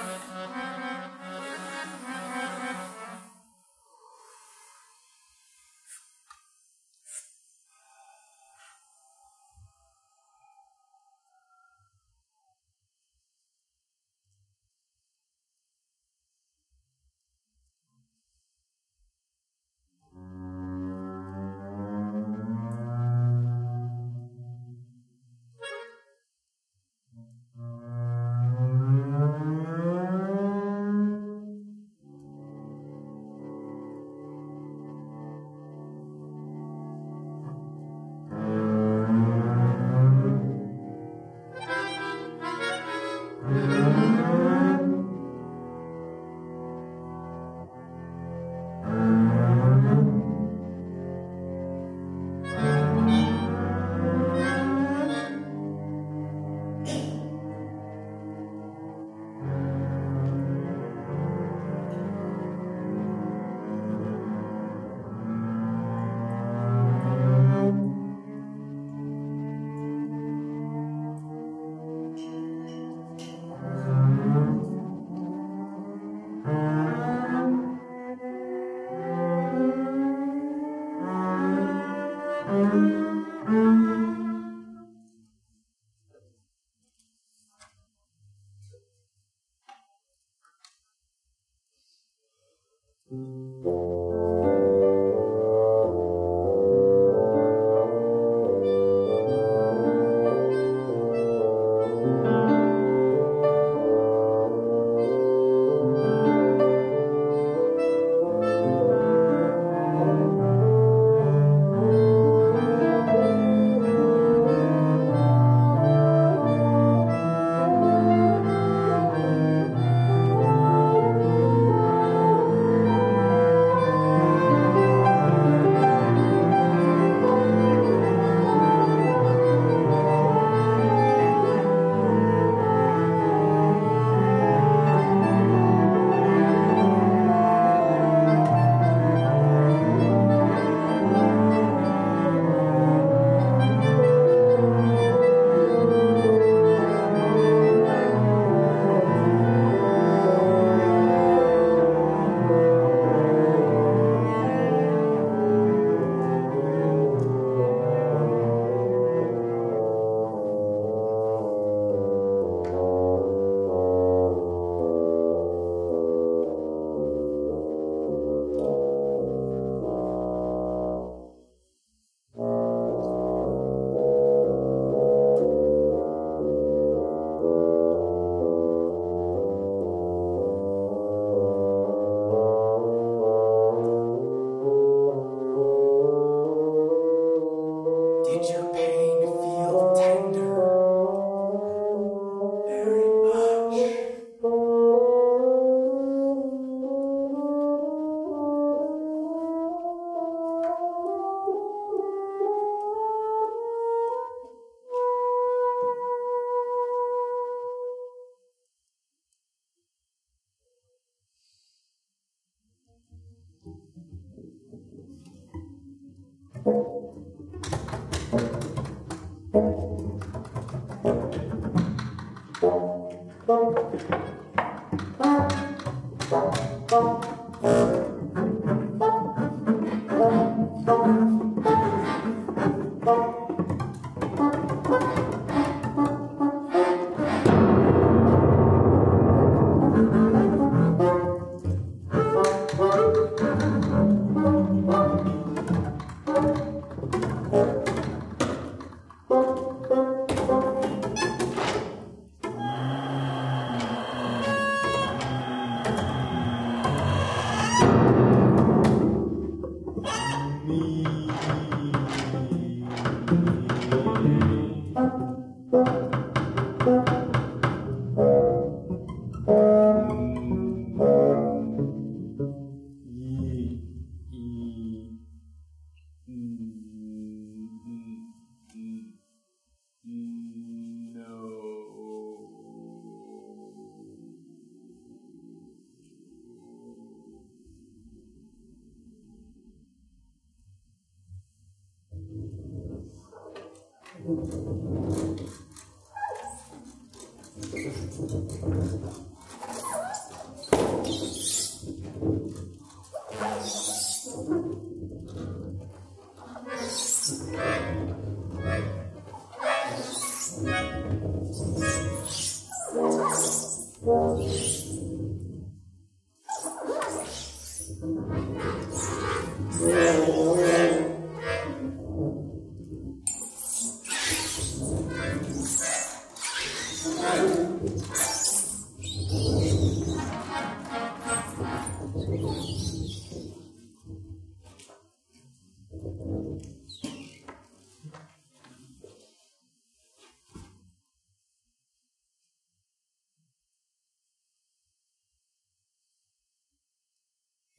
Speaker 9: Did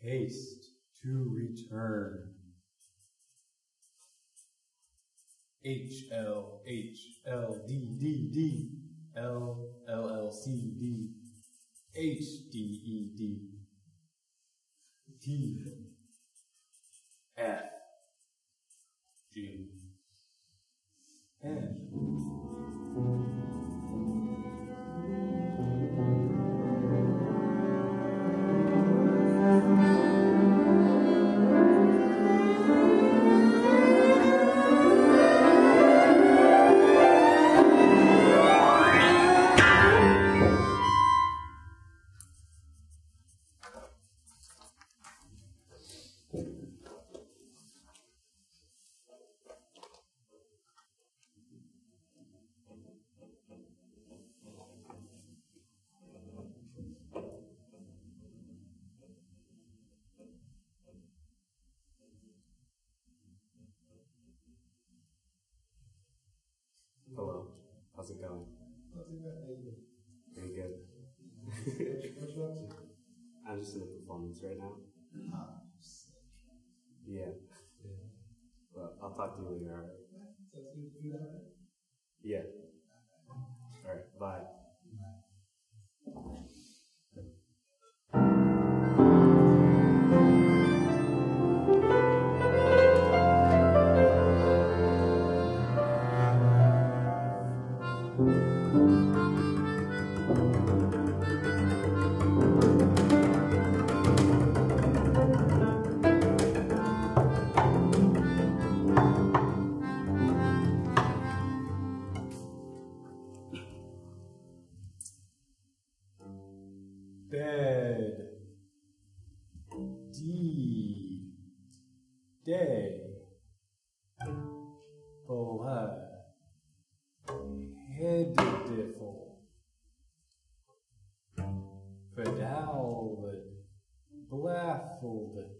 Speaker 9: Haste to return.
Speaker 7: Alright,
Speaker 9: Blaffled.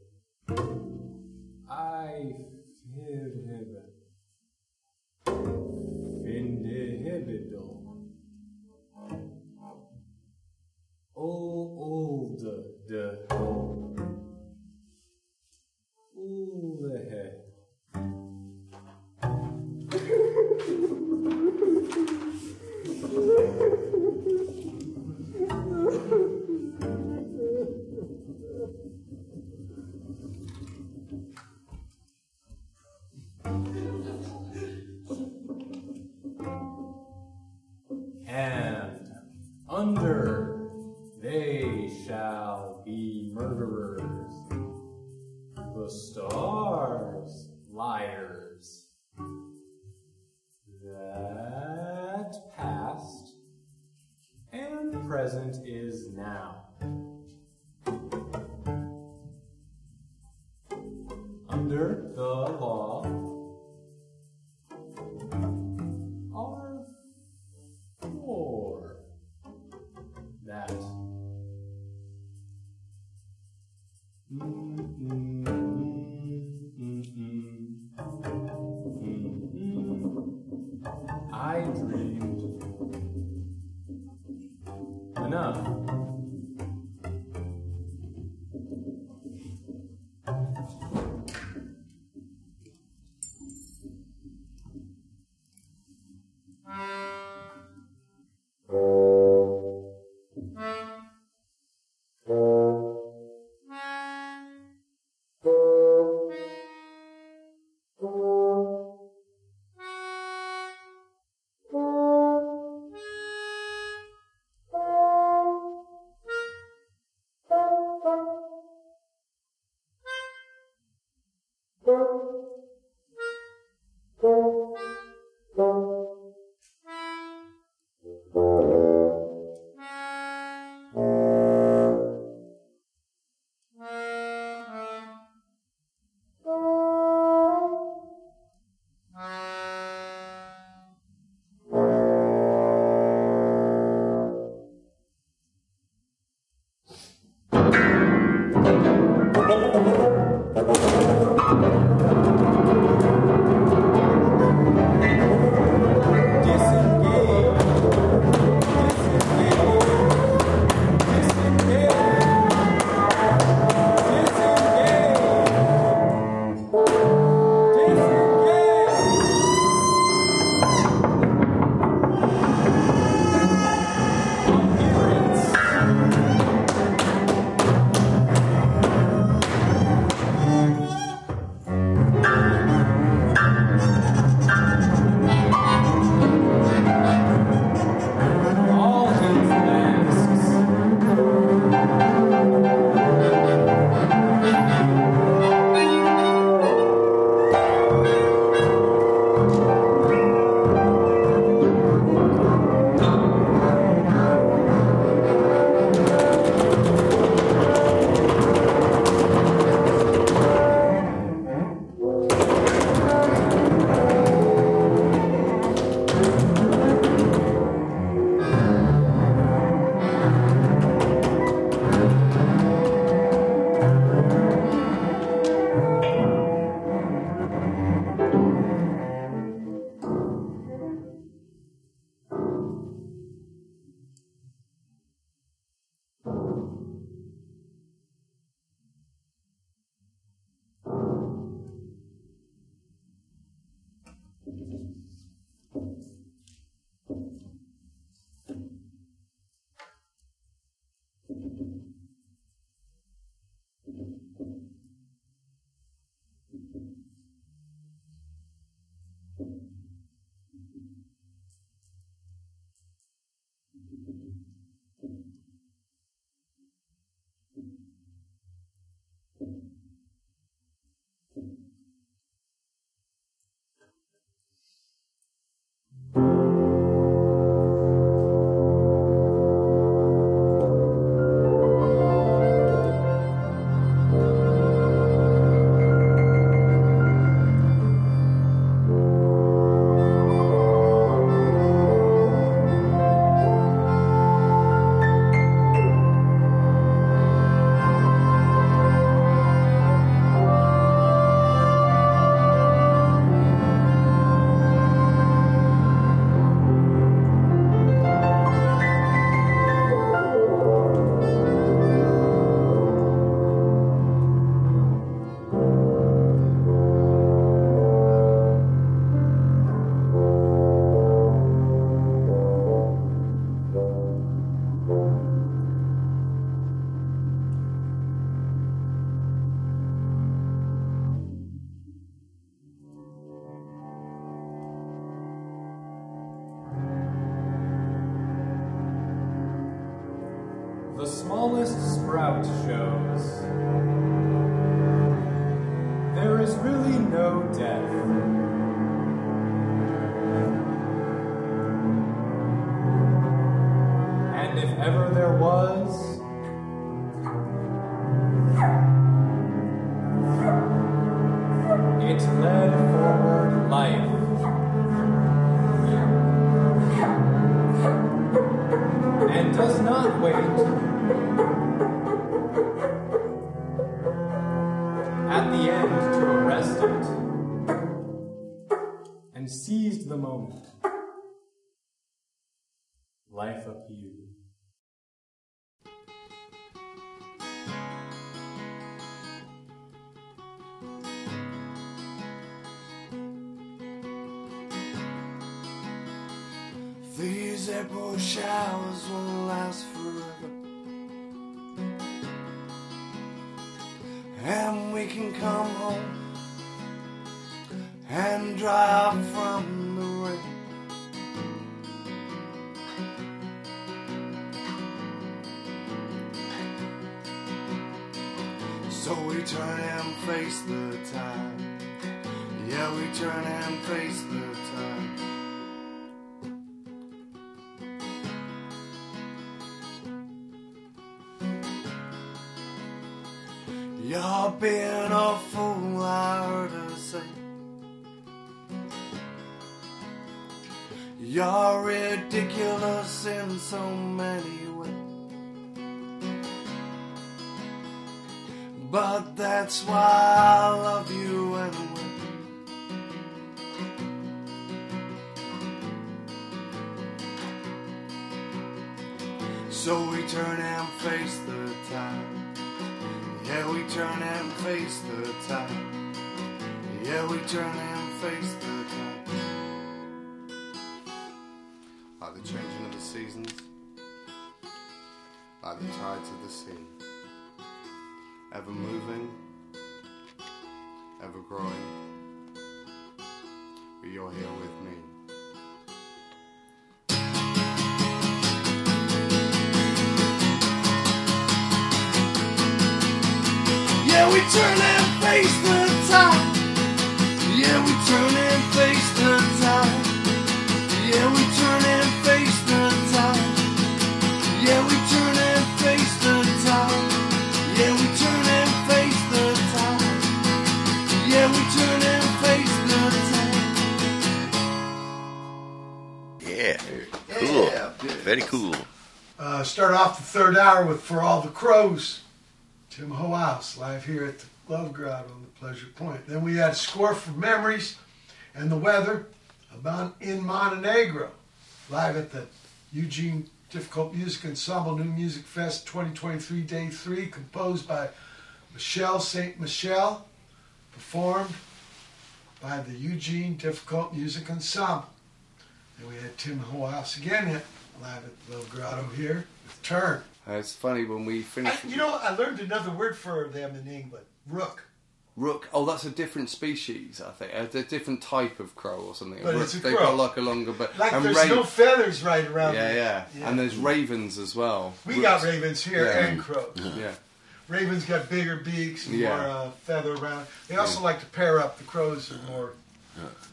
Speaker 1: That's why
Speaker 3: with
Speaker 2: For All the Crows, Tim Holehouse, live here at the Love Grotto on the Pleasure Point. Then we had score for Memories and the Weather about in Montenegro, live at the Eugene Difficult Music Ensemble New Music Fest 2023, Day 3, composed by Michele Saint-Michel, performed by the Eugene Difficult Music Ensemble. Then we had Tim Holehouse again live at the Love Grotto here with Turn.
Speaker 3: Uh, it's funny when we
Speaker 2: I, you know, I learned another word for them in England. Rook.
Speaker 3: Rook. Oh, that's a different species, I think. A, a different type of crow or something.
Speaker 2: But
Speaker 3: Rook,
Speaker 2: it's a crow
Speaker 3: They've
Speaker 2: crow.
Speaker 3: got like a longer, but
Speaker 2: Like
Speaker 3: and
Speaker 2: there's
Speaker 3: raven-
Speaker 2: no feathers right around
Speaker 3: Yeah,
Speaker 2: them.
Speaker 3: yeah, and there's ravens as well.
Speaker 2: We got ravens here
Speaker 3: Yeah.
Speaker 2: and crows.
Speaker 3: Yeah.
Speaker 2: Ravens got bigger beaks and
Speaker 3: Yeah.
Speaker 2: more uh, feather around. They also like to pair up. The crows are more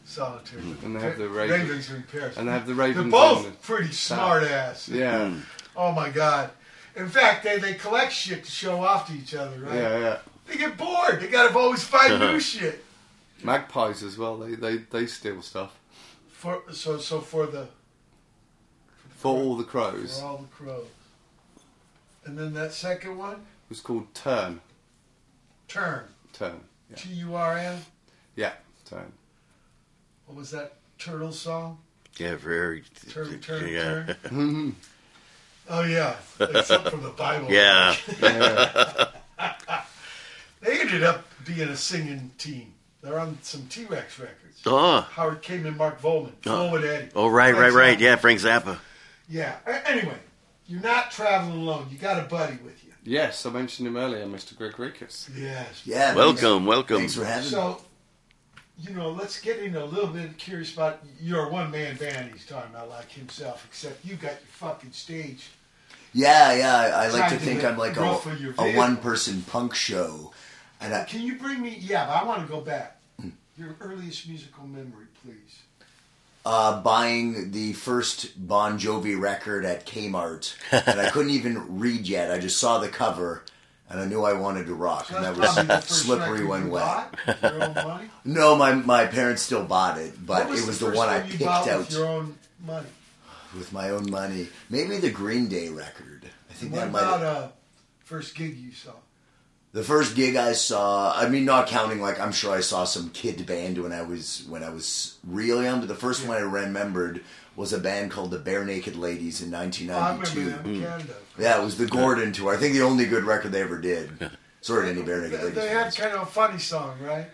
Speaker 2: solitary.
Speaker 3: And they have the raven-
Speaker 2: ravens are in pairs.
Speaker 3: and they have the ravens
Speaker 2: They're both pretty
Speaker 3: south.
Speaker 2: smart ass.
Speaker 3: Yeah.
Speaker 2: Oh my god. In fact, they, they collect shit to show off to each other, right?
Speaker 3: Yeah, yeah.
Speaker 2: They get bored. They gotta always find new shit.
Speaker 3: Magpies as well. They they they steal stuff
Speaker 2: For so so for the
Speaker 3: for all the crows.
Speaker 2: for all the crows. And then that second one,
Speaker 3: It was called Turn.
Speaker 2: turn.
Speaker 3: Turn. Yeah.
Speaker 2: T U R N.
Speaker 3: Yeah. Turn.
Speaker 2: What was that turtle song?
Speaker 4: Yeah, very.
Speaker 2: Turn, turn,
Speaker 4: yeah.
Speaker 2: turn. Oh yeah, it's up from the Bible.
Speaker 4: Yeah.
Speaker 2: they ended up being a singing team. They're on some T Rex records.
Speaker 4: Oh.
Speaker 2: Howard Kaylan, and Mark Volman,
Speaker 4: Oh.
Speaker 2: Flo and Eddie.
Speaker 4: Oh, right, right,
Speaker 2: Frank
Speaker 4: right.
Speaker 2: Zappa.
Speaker 4: Yeah, Frank Zappa.
Speaker 2: Yeah. Anyway, you're not traveling alone. You got a buddy with you.
Speaker 3: Yes, I mentioned him earlier, Mr. Greg Rickus.
Speaker 2: Yes.
Speaker 10: Yeah.
Speaker 4: Welcome, welcome.
Speaker 10: Thanks for having me.
Speaker 2: So, you know, let's get into a little bit curious about your one man band he's talking about, like himself, except you got your fucking stage.
Speaker 10: Yeah, yeah. I, I like to think I'm like a,
Speaker 2: growth of your
Speaker 10: a one person punk show. And I,
Speaker 2: Can you bring me, yeah, but I want to go back. Your earliest musical memory, please.
Speaker 10: uh, buying the first Bon Jovi record at Kmart, and I couldn't even read yet. I just saw the cover, and I knew I wanted to rock,
Speaker 2: So
Speaker 10: and that
Speaker 2: that's probably the
Speaker 10: was slippery when wet.
Speaker 2: your own money?
Speaker 10: No, my my parents still bought it, but
Speaker 2: What
Speaker 10: it was
Speaker 2: the,
Speaker 10: the, one I picked out
Speaker 2: with your own money.
Speaker 10: with my own money. Maybe the Green Day record. I think
Speaker 2: What
Speaker 10: that might.
Speaker 2: What about uh, first gig you saw?
Speaker 10: The first gig I saw, I mean, not counting like I'm sure I saw some kid band when I was when I was real young, but the first one I remembered was a band called the Barenaked Ladies in
Speaker 2: Oh, I
Speaker 10: 1992.
Speaker 2: remember them in Canada.
Speaker 10: Yeah, it was the Gordon tour. I think the only good record they ever did. Sorry, to any Barenaked
Speaker 2: They,
Speaker 10: Ladies.
Speaker 2: they had
Speaker 10: fans.
Speaker 2: kind of a funny song, right?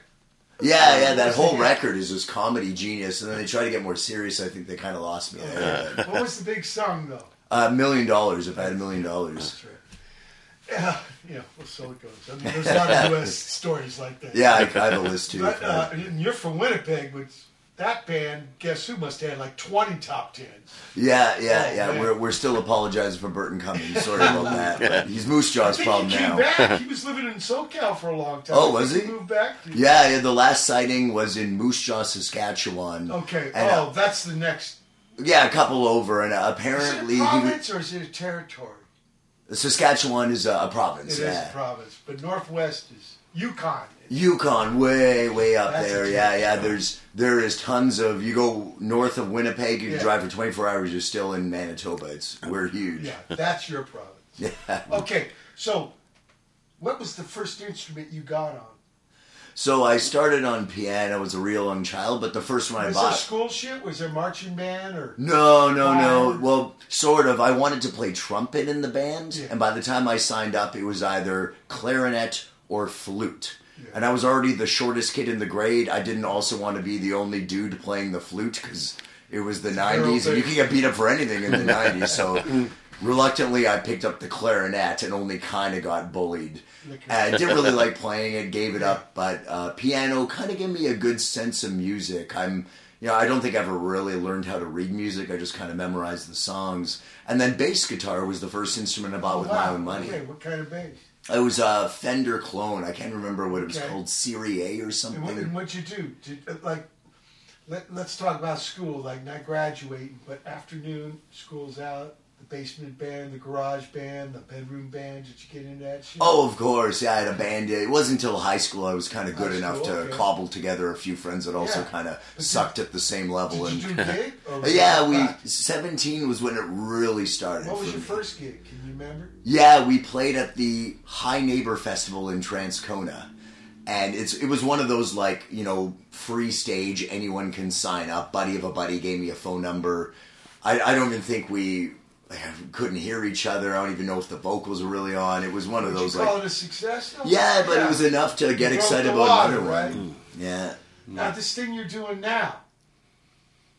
Speaker 10: Yeah, yeah, that whole record is just comedy genius, and then they try to get more serious. I think they kind of lost me. there. but-
Speaker 2: what was the big song though?
Speaker 10: A million dollars if I had a million dollars.
Speaker 2: Yeah, yeah, well, so it goes. I mean, there's a lot of U.S. stories like that.
Speaker 10: Yeah, I, I have a list too.
Speaker 2: But, uh, and you're from Winnipeg, which that band, guess who must have had like 20 top tens.
Speaker 10: Yeah, yeah,
Speaker 2: Oh,
Speaker 10: yeah. We're, we're still apologizing for Burton Cummings. Sorry about that. But he's Moose
Speaker 2: I
Speaker 10: Jaw's
Speaker 2: think
Speaker 10: problem
Speaker 2: he came
Speaker 10: now.
Speaker 2: back. He was living in SoCal for a long time.
Speaker 10: Oh,
Speaker 2: I
Speaker 10: was
Speaker 2: think
Speaker 10: he?
Speaker 2: moved back. To
Speaker 10: Yeah, yeah. The last sighting was in Moose Jaw, Saskatchewan.
Speaker 2: Okay.
Speaker 10: And,
Speaker 2: oh,
Speaker 10: uh,
Speaker 2: that's the next.
Speaker 10: yeah, a couple over, and uh,
Speaker 2: Is it
Speaker 10: apparently
Speaker 2: a
Speaker 10: he was,
Speaker 2: province or is it a territory?
Speaker 10: Saskatchewan is a, a
Speaker 2: It
Speaker 10: province.
Speaker 2: is
Speaker 10: yeah.
Speaker 2: a province, but Northwest is Yukon.
Speaker 10: Yukon, way, way up
Speaker 2: That's
Speaker 10: there. Yeah, yeah. There's there is tons of. You go north of Winnipeg, you
Speaker 2: Yeah.
Speaker 10: drive for 24 hours, you're still in Manitoba. It's we're huge.
Speaker 2: Yeah, that's your province.
Speaker 10: Yeah.
Speaker 2: Okay, so what was the first instrument you got on?
Speaker 10: So I started on piano as a real young child, but the first one I
Speaker 2: Was there
Speaker 10: bought.
Speaker 2: school shit? Was there marching band or?
Speaker 10: No, no, no. Well, sort of. I wanted to play trumpet in the band,
Speaker 2: Yeah.
Speaker 10: and by the time I signed up, it was either clarinet or flute. And I was already the shortest kid in the grade. I didn't also want to be the only dude playing the flute because it was the
Speaker 2: Girl
Speaker 10: 90s, and you could get beat up for anything in the 90s. So reluctantly, I picked up the clarinet and only kind of got bullied. I didn't really like playing it, gave it up. But uh, piano kind of gave me a good sense of music. I'm, you know, I don't think I ever really learned how to read music. I just kind of memorized the songs. And then bass guitar was the first instrument I bought with my own money.
Speaker 2: Okay, what kind of bass?
Speaker 10: It was a Fender clone. I can't remember what it was
Speaker 2: Okay.
Speaker 10: called, Serie A or
Speaker 2: And, what,
Speaker 10: something.
Speaker 2: and what'd you do? Did, uh, like, let, let's talk about school. Like, not graduating, but afternoon, school's out. The basement band, the garage band, the bedroom band. Did you get into that shit?
Speaker 10: Oh, of course. Yeah, I had a band. It wasn't until high school I was kind of good
Speaker 2: High
Speaker 10: enough
Speaker 2: school,
Speaker 10: to
Speaker 2: okay.
Speaker 10: cobble together a few friends that also
Speaker 2: Yeah.
Speaker 10: kind of sucked at the same level.
Speaker 2: Did
Speaker 10: and
Speaker 2: you do gig? Or
Speaker 10: yeah, we
Speaker 2: back?
Speaker 10: 17 was when it really started.
Speaker 2: What was your
Speaker 10: me.
Speaker 2: first gig? Can you remember?
Speaker 10: Yeah, we played at the Hi Neighbor Festival in Transcona. And it's it was one of those like, you know, free stage, anyone can sign up. Buddy of a buddy gave me a phone number. I, I don't even think we couldn't hear each other. I don't even know if the vocals were really on. It was one of
Speaker 2: Would
Speaker 10: those
Speaker 2: you call
Speaker 10: like
Speaker 2: it a success? though?
Speaker 10: Yeah, but it was enough to get excited about
Speaker 2: water,
Speaker 10: another
Speaker 2: right?
Speaker 10: one. Yeah.
Speaker 2: Now, this thing you're doing now,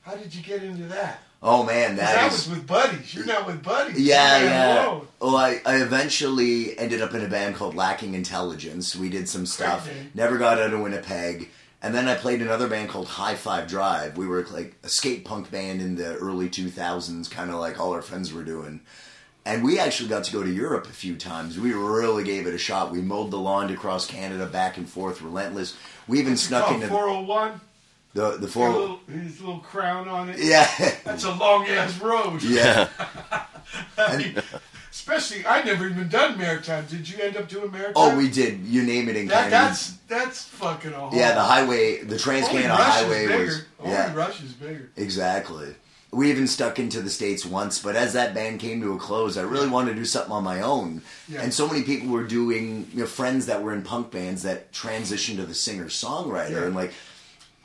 Speaker 2: how did you get into that?
Speaker 10: Oh man, that
Speaker 2: was with buddies. You're not with buddies.
Speaker 10: Yeah, yeah.
Speaker 2: alone.
Speaker 10: Well, I, I eventually ended up in a band called Lacking Intelligence. We did some stuff. Never got out of Winnipeg. And then I played another band called High Five Drive. We were like a skate punk band in the early 2000s, kind of like all our friends were doing. And we actually got to go to Europe a few times. We really gave it a shot. We mowed the lawn across Canada, back and forth, relentless. We even snuck
Speaker 2: Oh,
Speaker 10: into
Speaker 2: 401.
Speaker 10: the the four.
Speaker 2: Oh little, his little crown on it.
Speaker 10: Yeah.
Speaker 2: That's a long ass road.
Speaker 10: Yeah.
Speaker 2: especially, I never even done maritime. Did you end up doing maritime?
Speaker 10: Oh, we did. You name it in
Speaker 2: That,
Speaker 10: Canada.
Speaker 2: that's that's fucking a.
Speaker 10: Yeah, the highway, the Trans Canada Highway
Speaker 2: bigger.
Speaker 10: was.
Speaker 2: Only
Speaker 10: Yeah,
Speaker 2: Russia's bigger.
Speaker 10: exactly. We even stuck into the states once, but as that band came to a close, I really wanted to do something on my own.
Speaker 2: Yeah.
Speaker 10: And so many people were doing, you know, friends that were in punk bands that transitioned to the singer songwriter,
Speaker 2: Yeah.
Speaker 10: and like,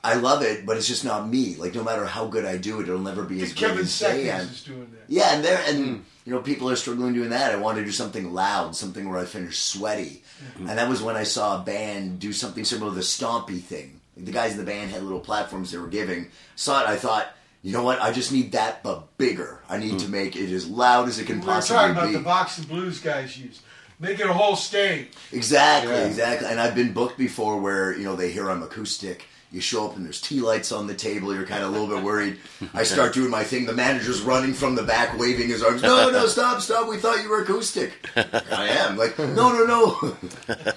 Speaker 10: I love it, but it's just not me. Like, no matter how good I do it, it'll never be as good as they
Speaker 2: Seconds is doing that.
Speaker 10: Yeah, and there and
Speaker 2: Hmm.
Speaker 10: You know people are struggling doing that. I wanted to do something loud, something where I finish sweaty,
Speaker 2: Hmm.
Speaker 10: and that was when I saw a band do something similar to the Stompy thing. The guys in the band had little platforms they were giving. Saw it, I thought, you know what? I just need that, but bigger. I need to make it as loud as it can
Speaker 2: We were talking
Speaker 10: possibly
Speaker 2: about
Speaker 10: be.
Speaker 2: the box of blues guys use. Make it a whole stage.
Speaker 10: Exactly,
Speaker 2: Yeah.
Speaker 10: exactly. And I've been booked before where, you know, they hear I'm acoustic. You show up and there's tea lights on the table. You're kind of a little bit worried. I start doing my thing. The manager's running from the back, waving his arms. No, no, stop, stop. We thought you were acoustic. I am. Like, no, no, no.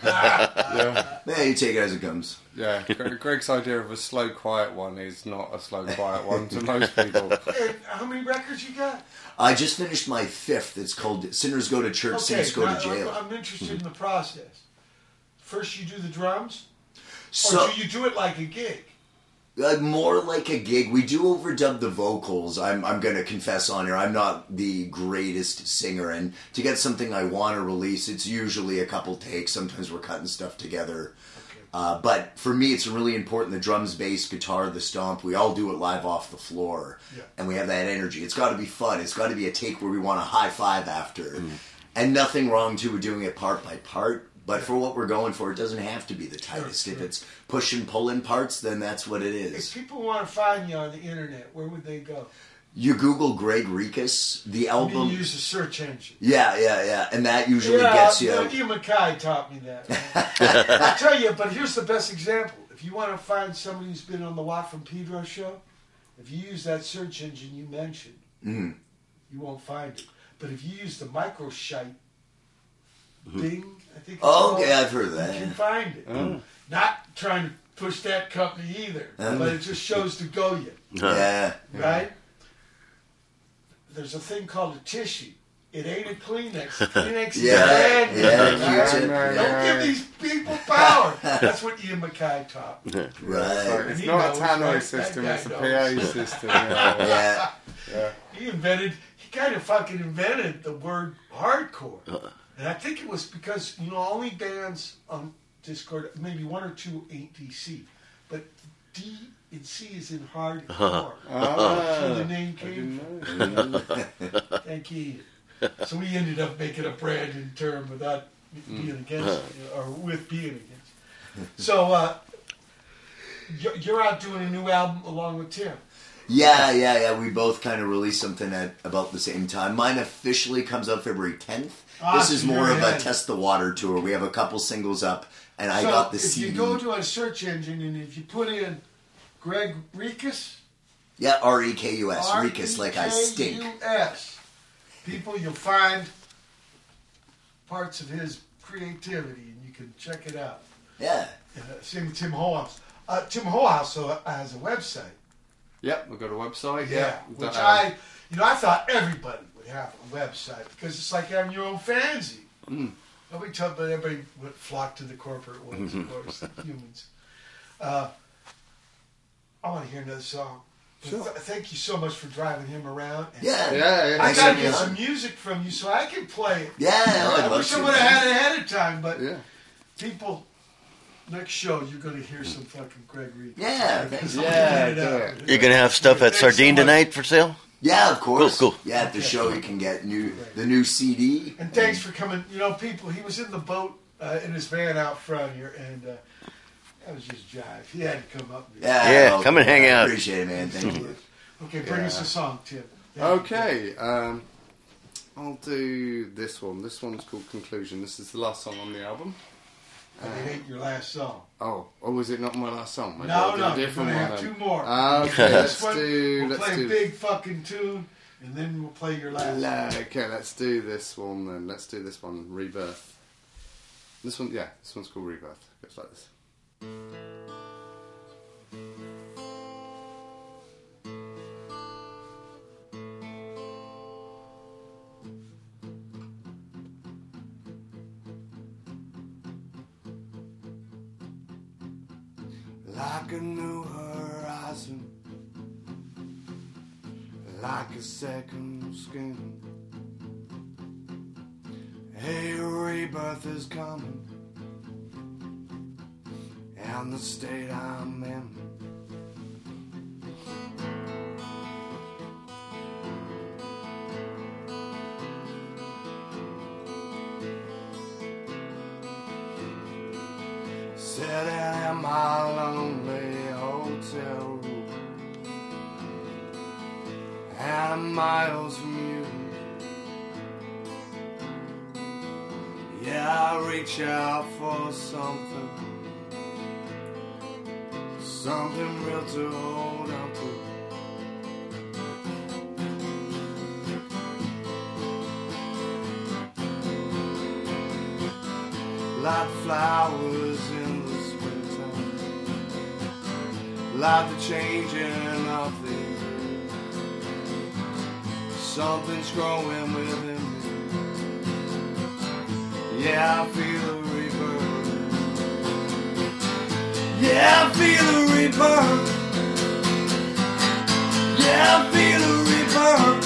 Speaker 3: yeah.
Speaker 10: Man, you take it as it comes.
Speaker 3: Yeah, Greg's idea of a slow, quiet one is not a slow, quiet one to most people.
Speaker 2: And how many records you got?
Speaker 10: I just finished my fifth. It's called Sinners Go to Church, Saints Go
Speaker 2: now,
Speaker 10: to Jail.
Speaker 2: I'm, I'm interested in the process. First, you do the drums,
Speaker 10: So-
Speaker 2: or do you do it like a gig?
Speaker 10: Uh, more like a gig. We do overdub the vocals. I'm, I'm going to confess on here. I'm not the greatest singer, and to get something I want to release, it's usually a couple takes. Sometimes we're cutting stuff together. Uh, but for me, it's really important the drums, bass, guitar, the stomp. We all do it live off the floor,
Speaker 2: Yeah.
Speaker 10: and we have that energy. It's got to be fun. It's got to be a take where we want to high five after, and nothing wrong too with doing it part by part. But for what we're going for, it doesn't have to be the tightest. If it's push and pull in parts, then that's what it is.
Speaker 2: If people want to find you on the internet, where would they go?
Speaker 10: You Google Greg Rekus, the album.
Speaker 2: You
Speaker 10: album.
Speaker 2: use a search engine.
Speaker 10: Yeah, yeah, yeah, and that usually
Speaker 2: yeah,
Speaker 10: gets you.
Speaker 2: no, Ian MacKaye taught me that. man. I tell you, but here's the best example. If you want to find somebody who's been on the Watt from Pedro show, if you use that search engine you mentioned,
Speaker 10: Mhm.
Speaker 2: you won't find it. But if you use the microshite, Bing, I think. it's
Speaker 10: Oh,
Speaker 2: called,
Speaker 10: okay, I've heard of that,
Speaker 2: You can find it.
Speaker 10: Oh.
Speaker 2: Not trying to push that company either,
Speaker 10: Uh.
Speaker 2: but it just shows to go you.
Speaker 10: Yeah.
Speaker 2: Right? There's a thing called a tissue. It ain't a Kleenex. Kleenex is
Speaker 10: Yeah,
Speaker 2: brand
Speaker 10: yeah,
Speaker 2: Alright?
Speaker 10: Q-tip,
Speaker 2: Don't give these people power. That's what Ian MacKaye taught.
Speaker 10: Right.
Speaker 3: So it's not
Speaker 2: knows,
Speaker 3: a tannoy
Speaker 2: right?
Speaker 3: system,
Speaker 2: That
Speaker 3: it's a
Speaker 2: guy
Speaker 3: PA system. Yeah.
Speaker 10: Yeah.
Speaker 3: yeah.
Speaker 2: He invented, he kind of fucking invented the word hardcore. And I think it was because, you know, only bands on Dischord, maybe one or two ain't DC, but D and C is in hardcore.
Speaker 3: Ah,
Speaker 2: That's where the name
Speaker 3: I
Speaker 2: came
Speaker 3: didn't know.
Speaker 2: from. Thank you. So we ended up making a branded term without being against it, or with being against. it. So uh, you're, you're out doing a new album along with Tim.
Speaker 10: Yeah, yeah, yeah. We both kind of released something at about the same time. Mine officially comes out February 10th.
Speaker 2: Ah,
Speaker 10: this is more of a test the water tour. We have a couple singles up, and I
Speaker 2: so
Speaker 10: got the
Speaker 2: if
Speaker 10: CD.
Speaker 2: you go to a search engine and if you put in Greg Rekus,
Speaker 10: yeah, R E K U S, Rekus, like I stink.
Speaker 2: R-E-K-U-S, people, you'll find parts of his creativity and you can check it out.
Speaker 10: Yeah.
Speaker 2: Uh, same with Tim Holehouse. Uh, Tim Holehouse uh, has a website.
Speaker 3: Yep, we've got a website.
Speaker 2: Yeah,
Speaker 3: Yeah,
Speaker 2: which
Speaker 3: That, um,
Speaker 2: I, you know, I thought everybody would have a website because it's like having your own fanzine.
Speaker 3: Mm.
Speaker 2: Nobody tell, but everybody would flock to the corporate ones, of course, humans. Uh, I want to hear another song.
Speaker 3: Sure.
Speaker 2: th- thank you so much for driving him around.
Speaker 10: Yeah.
Speaker 3: Yeah, yeah.
Speaker 2: I gotta get some music from you so I can play it.
Speaker 10: Yeah, I'd
Speaker 2: I wish I would have had it ahead of time, but
Speaker 3: Yeah.
Speaker 2: people, next show you're going to hear some fucking Gregory.
Speaker 10: Yeah,
Speaker 2: Because
Speaker 3: Yeah,
Speaker 2: getting it
Speaker 3: do
Speaker 2: out.
Speaker 3: it.
Speaker 4: You're gonna have stuff at
Speaker 2: Thanks so
Speaker 4: Sardine tonight for sale.
Speaker 10: Yeah, of course.
Speaker 4: Cool, cool.
Speaker 10: Yeah, at the show you can get new the new CD.
Speaker 2: And thanks for coming. You know, people, he was in the boat uh, in his van out front here, and uh, that was just jive. He had to come up. and-
Speaker 10: Yeah,
Speaker 4: Yeah,
Speaker 10: well,
Speaker 4: come and hang out.
Speaker 10: Appreciate it, man. Thank you.
Speaker 2: Okay, bring us a song, Tim. Thank.
Speaker 3: Okay, um, I'll do this one. This one's called Conclusion. This is the last song on the album.
Speaker 2: And it ain't your last song.
Speaker 3: Oh, oh, was it not my last song? Maybe
Speaker 2: No, no,
Speaker 3: a
Speaker 2: you're
Speaker 3: different
Speaker 2: gonna
Speaker 3: one
Speaker 2: have
Speaker 3: then.
Speaker 2: two more.
Speaker 3: Ah, Okay, let's
Speaker 2: one,
Speaker 3: do.
Speaker 2: We'll
Speaker 3: let's
Speaker 2: play
Speaker 3: do.
Speaker 2: a big fucking tune, and then we'll play your last.
Speaker 3: La- okay, let's do this one then. Let's do this one, Rebirth. This one, yeah, this one's called Rebirth. Goes like this.
Speaker 1: Like a new horizon, like a second skin. A rebirth is coming, and the state I'm in. My lonely hotel room. And I'm miles from you. Yeah, I reach out for something. Something real to hold on to. Like flowers like the changing of the year. Something's growing within me. Yeah, I feel a rebirth. Yeah, I feel a rebirth. Yeah, I feel a rebirth.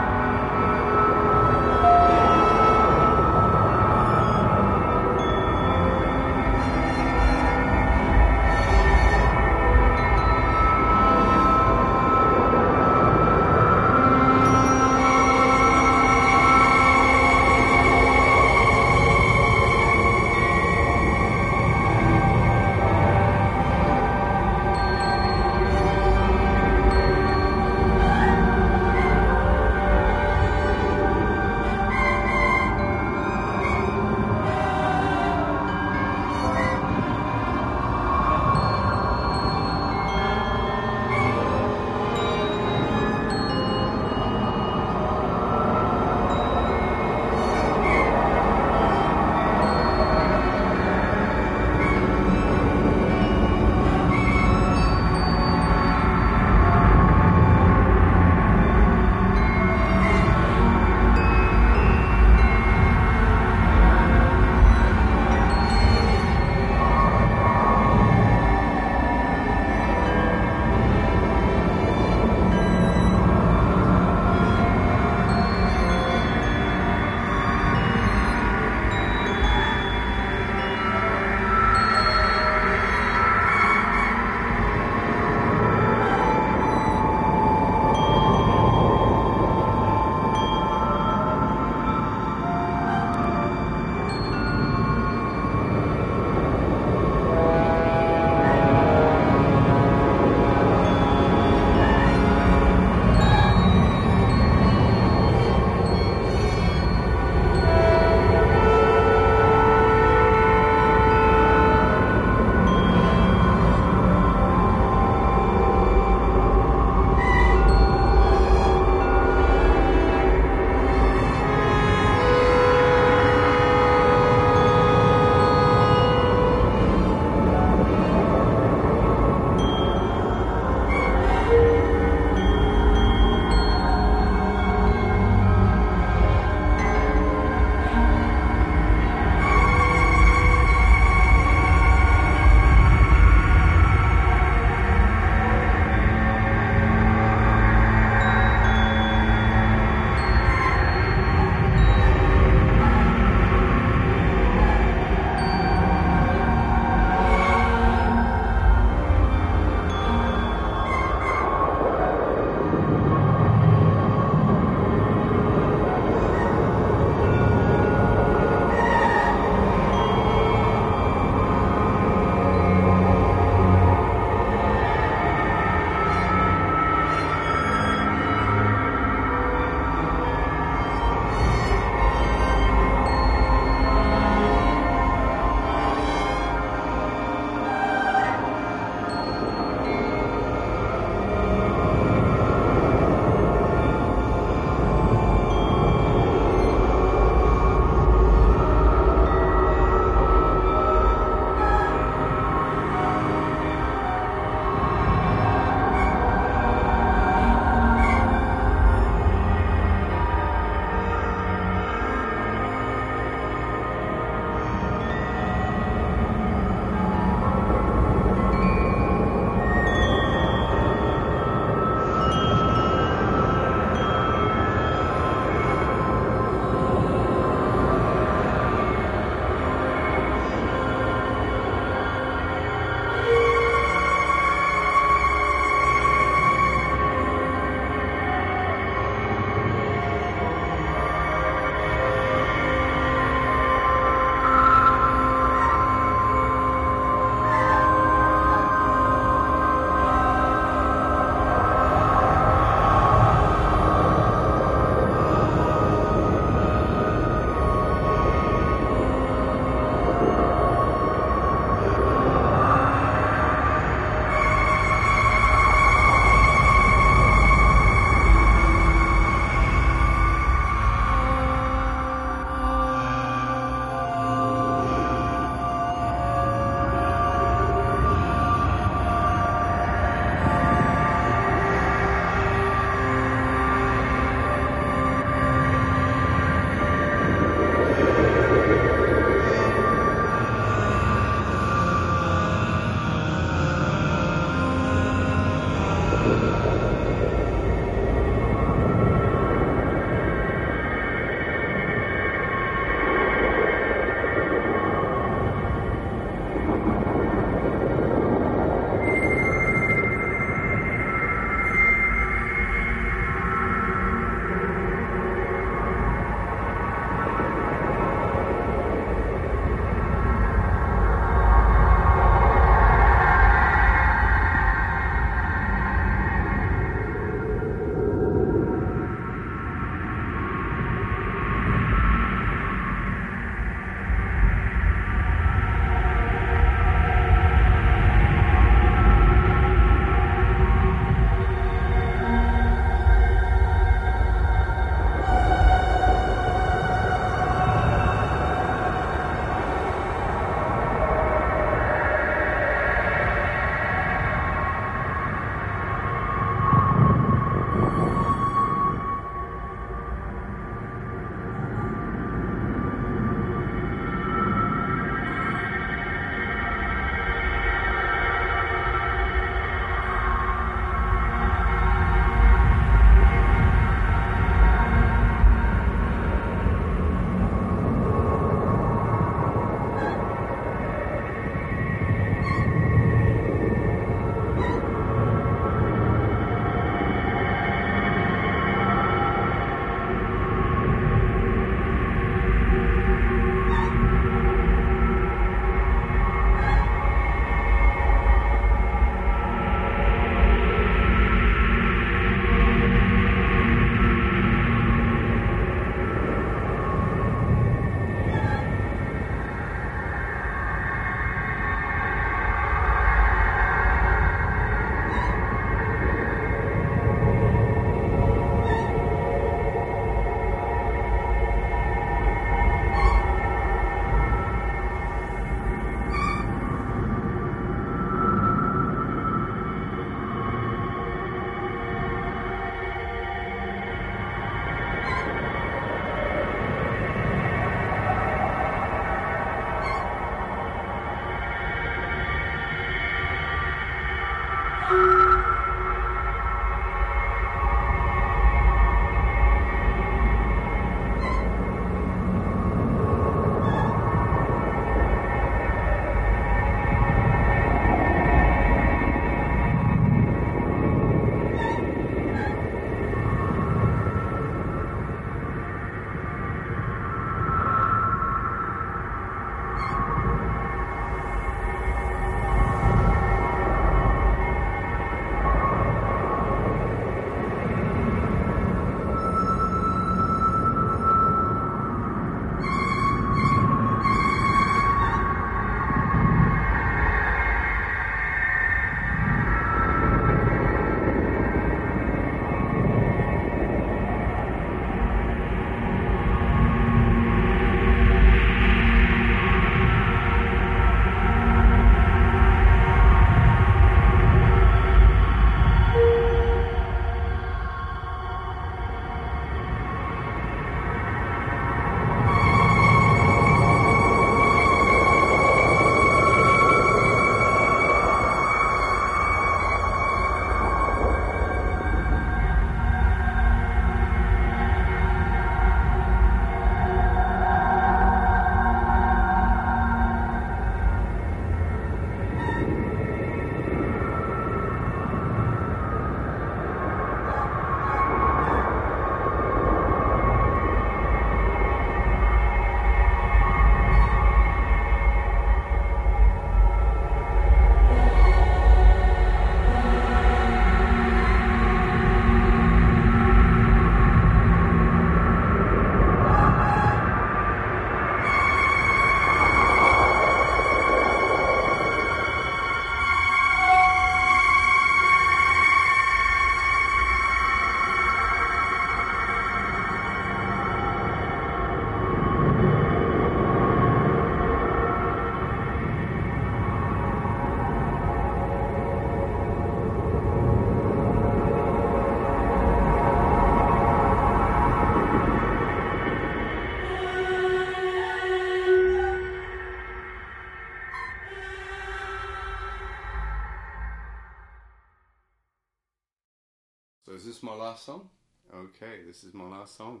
Speaker 3: This is my last song.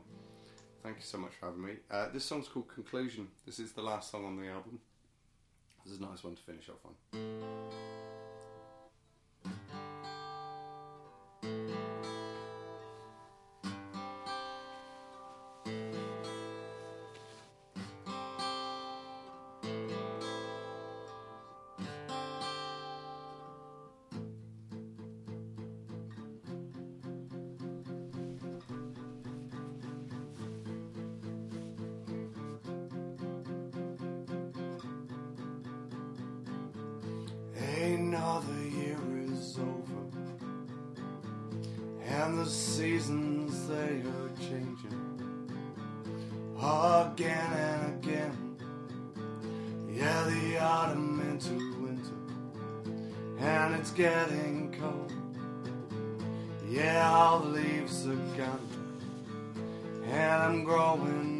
Speaker 3: Thank you so much for having me. Uh, this song's called Conclusion. This is the last song on the album. This is a nice one to finish off on.
Speaker 1: The seasons they are changing again and again. Yeah, the autumn into winter, and it's getting cold. Yeah, all the leaves are gone, and I'm growing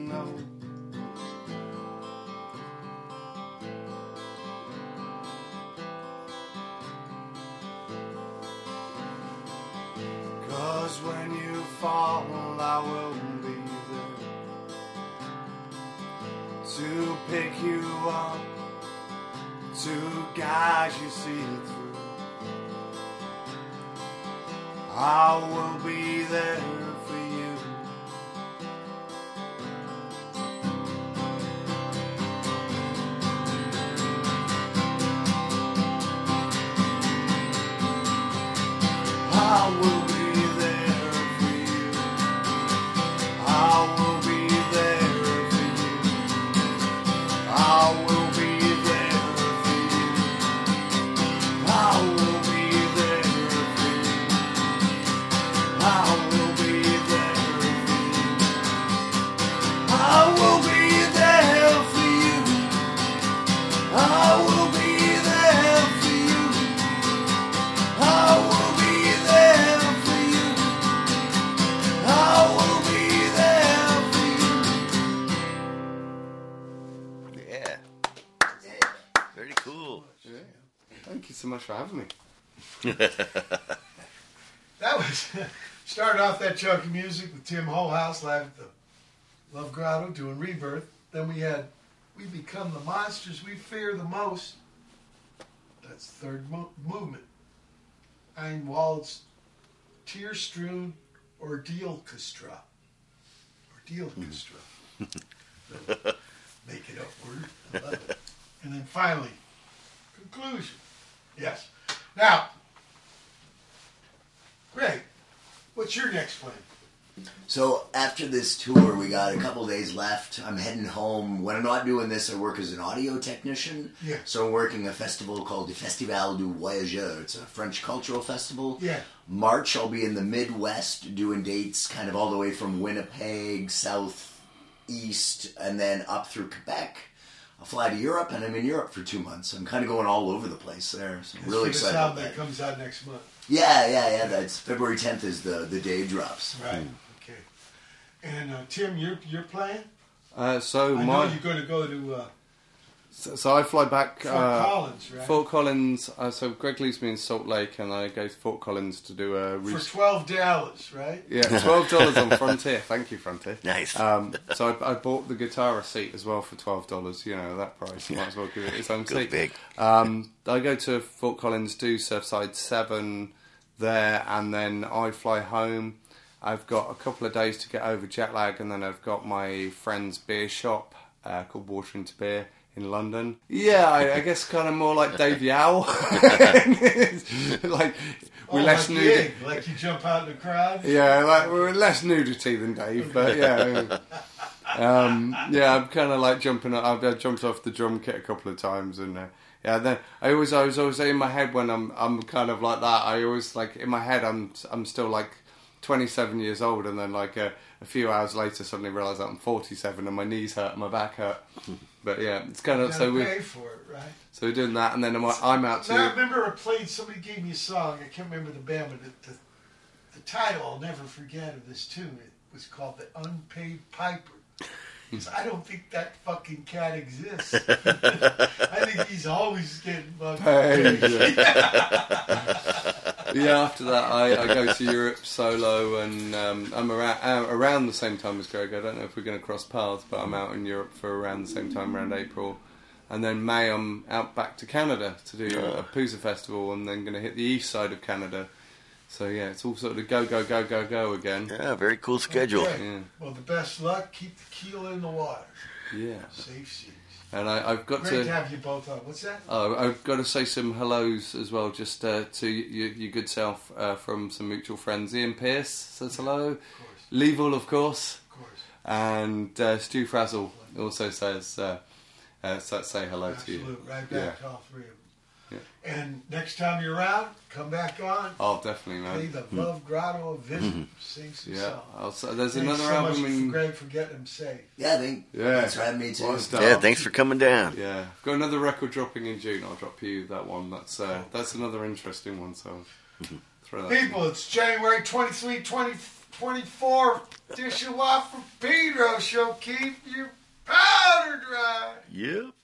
Speaker 2: Holehouse live at the Love Grotto doing Rebirth. Then we had We Become the Monsters We Fear the Most. That's third mo- movement. Eyn Wahid's Tear Strewn Ordeal Ordealchestra. Ordealchestra. Hmm. Make it up word. I love it. And then finally, conclusion. Yes. Now, Greg, what's your next plan?
Speaker 10: So after this tour, we got a couple days left. I'm heading home. When I'm not doing this, I work as an audio technician.
Speaker 2: Yeah.
Speaker 10: So I'm working a festival called the Festival du Voyageur. It's a French cultural festival.
Speaker 2: Yeah.
Speaker 10: March, I'll be in the Midwest doing dates kind of all the way from Winnipeg, south, east, and then up through Quebec. I'll fly to Europe, and I'm in Europe for two months. I'm kind of going all over the place there. So I'm
Speaker 2: That's
Speaker 10: really excited
Speaker 2: the
Speaker 10: about that.
Speaker 2: that comes out next month.
Speaker 10: Yeah, yeah, yeah. That's February 10th is the the day drops.
Speaker 2: Right. Okay. And uh, Tim, you're you're playing.
Speaker 3: Uh, so
Speaker 2: I
Speaker 3: my
Speaker 2: know you're going to go to. Uh,
Speaker 3: So, so I fly back.
Speaker 2: Fort
Speaker 3: uh,
Speaker 2: Collins, right?
Speaker 3: Fort Collins. Uh, so Greg leaves me in Salt Lake, and I go to Fort Collins to do a.
Speaker 2: for twelve dollars, right?
Speaker 3: yeah, twelve dollars on Frontier. Thank you, Frontier.
Speaker 4: Nice.
Speaker 3: Um, so I, I bought the guitar seat as well for twelve dollars. You know that price. Might as well give it its own
Speaker 4: Go
Speaker 3: seat.
Speaker 4: big.
Speaker 3: Um, I go to Fort Collins, do Surfside Seven there, and then I fly home. I've got a couple of days to get over jet lag, and then I've got my friend's beer shop uh, called Water into Beer in London. Yeah, I, I guess kind of more like Dave Yow. like
Speaker 2: Oh,
Speaker 3: we're less
Speaker 2: like
Speaker 3: nudity.
Speaker 2: Yig, like you jump out in the crowd.
Speaker 3: Yeah, like we're less nudity than Dave, but yeah. Um, yeah, I'm kind of like jumping. I've, I've jumped off the drum kit a couple of times, and uh, yeah, then I always, I was always in my head when I'm, I'm kind of like that. I always like in my head, I'm, I'm still like 27 years old, and then like a, a few hours later, suddenly realise that I'm 47 and my knees hurt, and my back hurt. But yeah, it's kind of so we,
Speaker 2: pay for it, right?
Speaker 3: so we're doing that, and then I'm, I'm out
Speaker 2: Now, I remember I played. Somebody gave me a song. I can't remember the band, but the, the, the title I'll never forget of this tune. It was called "The Unpaid Piper." 'Cause I don't think that fucking cat exists. I think he's always getting fucking
Speaker 3: Paid,
Speaker 2: paid.
Speaker 3: yeah, after that, I, I go to Europe solo, and um, I'm around uh, around the same time as Greg. I don't know if we're going to cross paths, but I'm out in Europe for around the same time, around April. And then May, I'm out back to Canada to do a Pooza festival, and then going to hit the east side of Canada. So yeah, it's all sort of go, go, go, go, go again.
Speaker 4: Yeah, very cool schedule.
Speaker 2: Okay.
Speaker 3: Yeah,
Speaker 2: Well, the best luck. Keep the keel in the water.
Speaker 3: yeah.
Speaker 2: Safe seas.
Speaker 3: And I, I've got
Speaker 2: Great
Speaker 3: to.
Speaker 2: to have you both on. What's that?
Speaker 3: Oh, I've got to say some hellos as well, just uh, to your, your good self uh, from some mutual friends. Ian Pierce says hello. Of course. Level, of course.
Speaker 2: Of course.
Speaker 3: And uh, Stu Frazzle also says uh, uh, say hello to you.
Speaker 2: Absolute. Right back
Speaker 3: Yeah.
Speaker 2: to all three of them. And next time you're out, come back on.
Speaker 3: Oh, definitely, man.
Speaker 2: Play the hmm. Love Grotto of Vision. Mm-hmm. Sing some
Speaker 3: Yeah,
Speaker 2: songs.
Speaker 3: I'll, say- there's
Speaker 2: Thanks
Speaker 3: another
Speaker 2: so
Speaker 3: album
Speaker 2: much
Speaker 3: in.
Speaker 2: for Greg for getting them safe.
Speaker 10: Yeah, thank,
Speaker 3: Yeah.
Speaker 10: thanks for having me too.
Speaker 3: What.
Speaker 4: Yeah, thanks for coming down.
Speaker 3: Yeah, I've got another record dropping in June. I'll drop you that one. That's uh, that's another interesting one. So mm-hmm. throw that.
Speaker 2: People, it's January 23, 20, 24. Dish a lot for Pedro show. Keep your powder dry.
Speaker 4: Yep.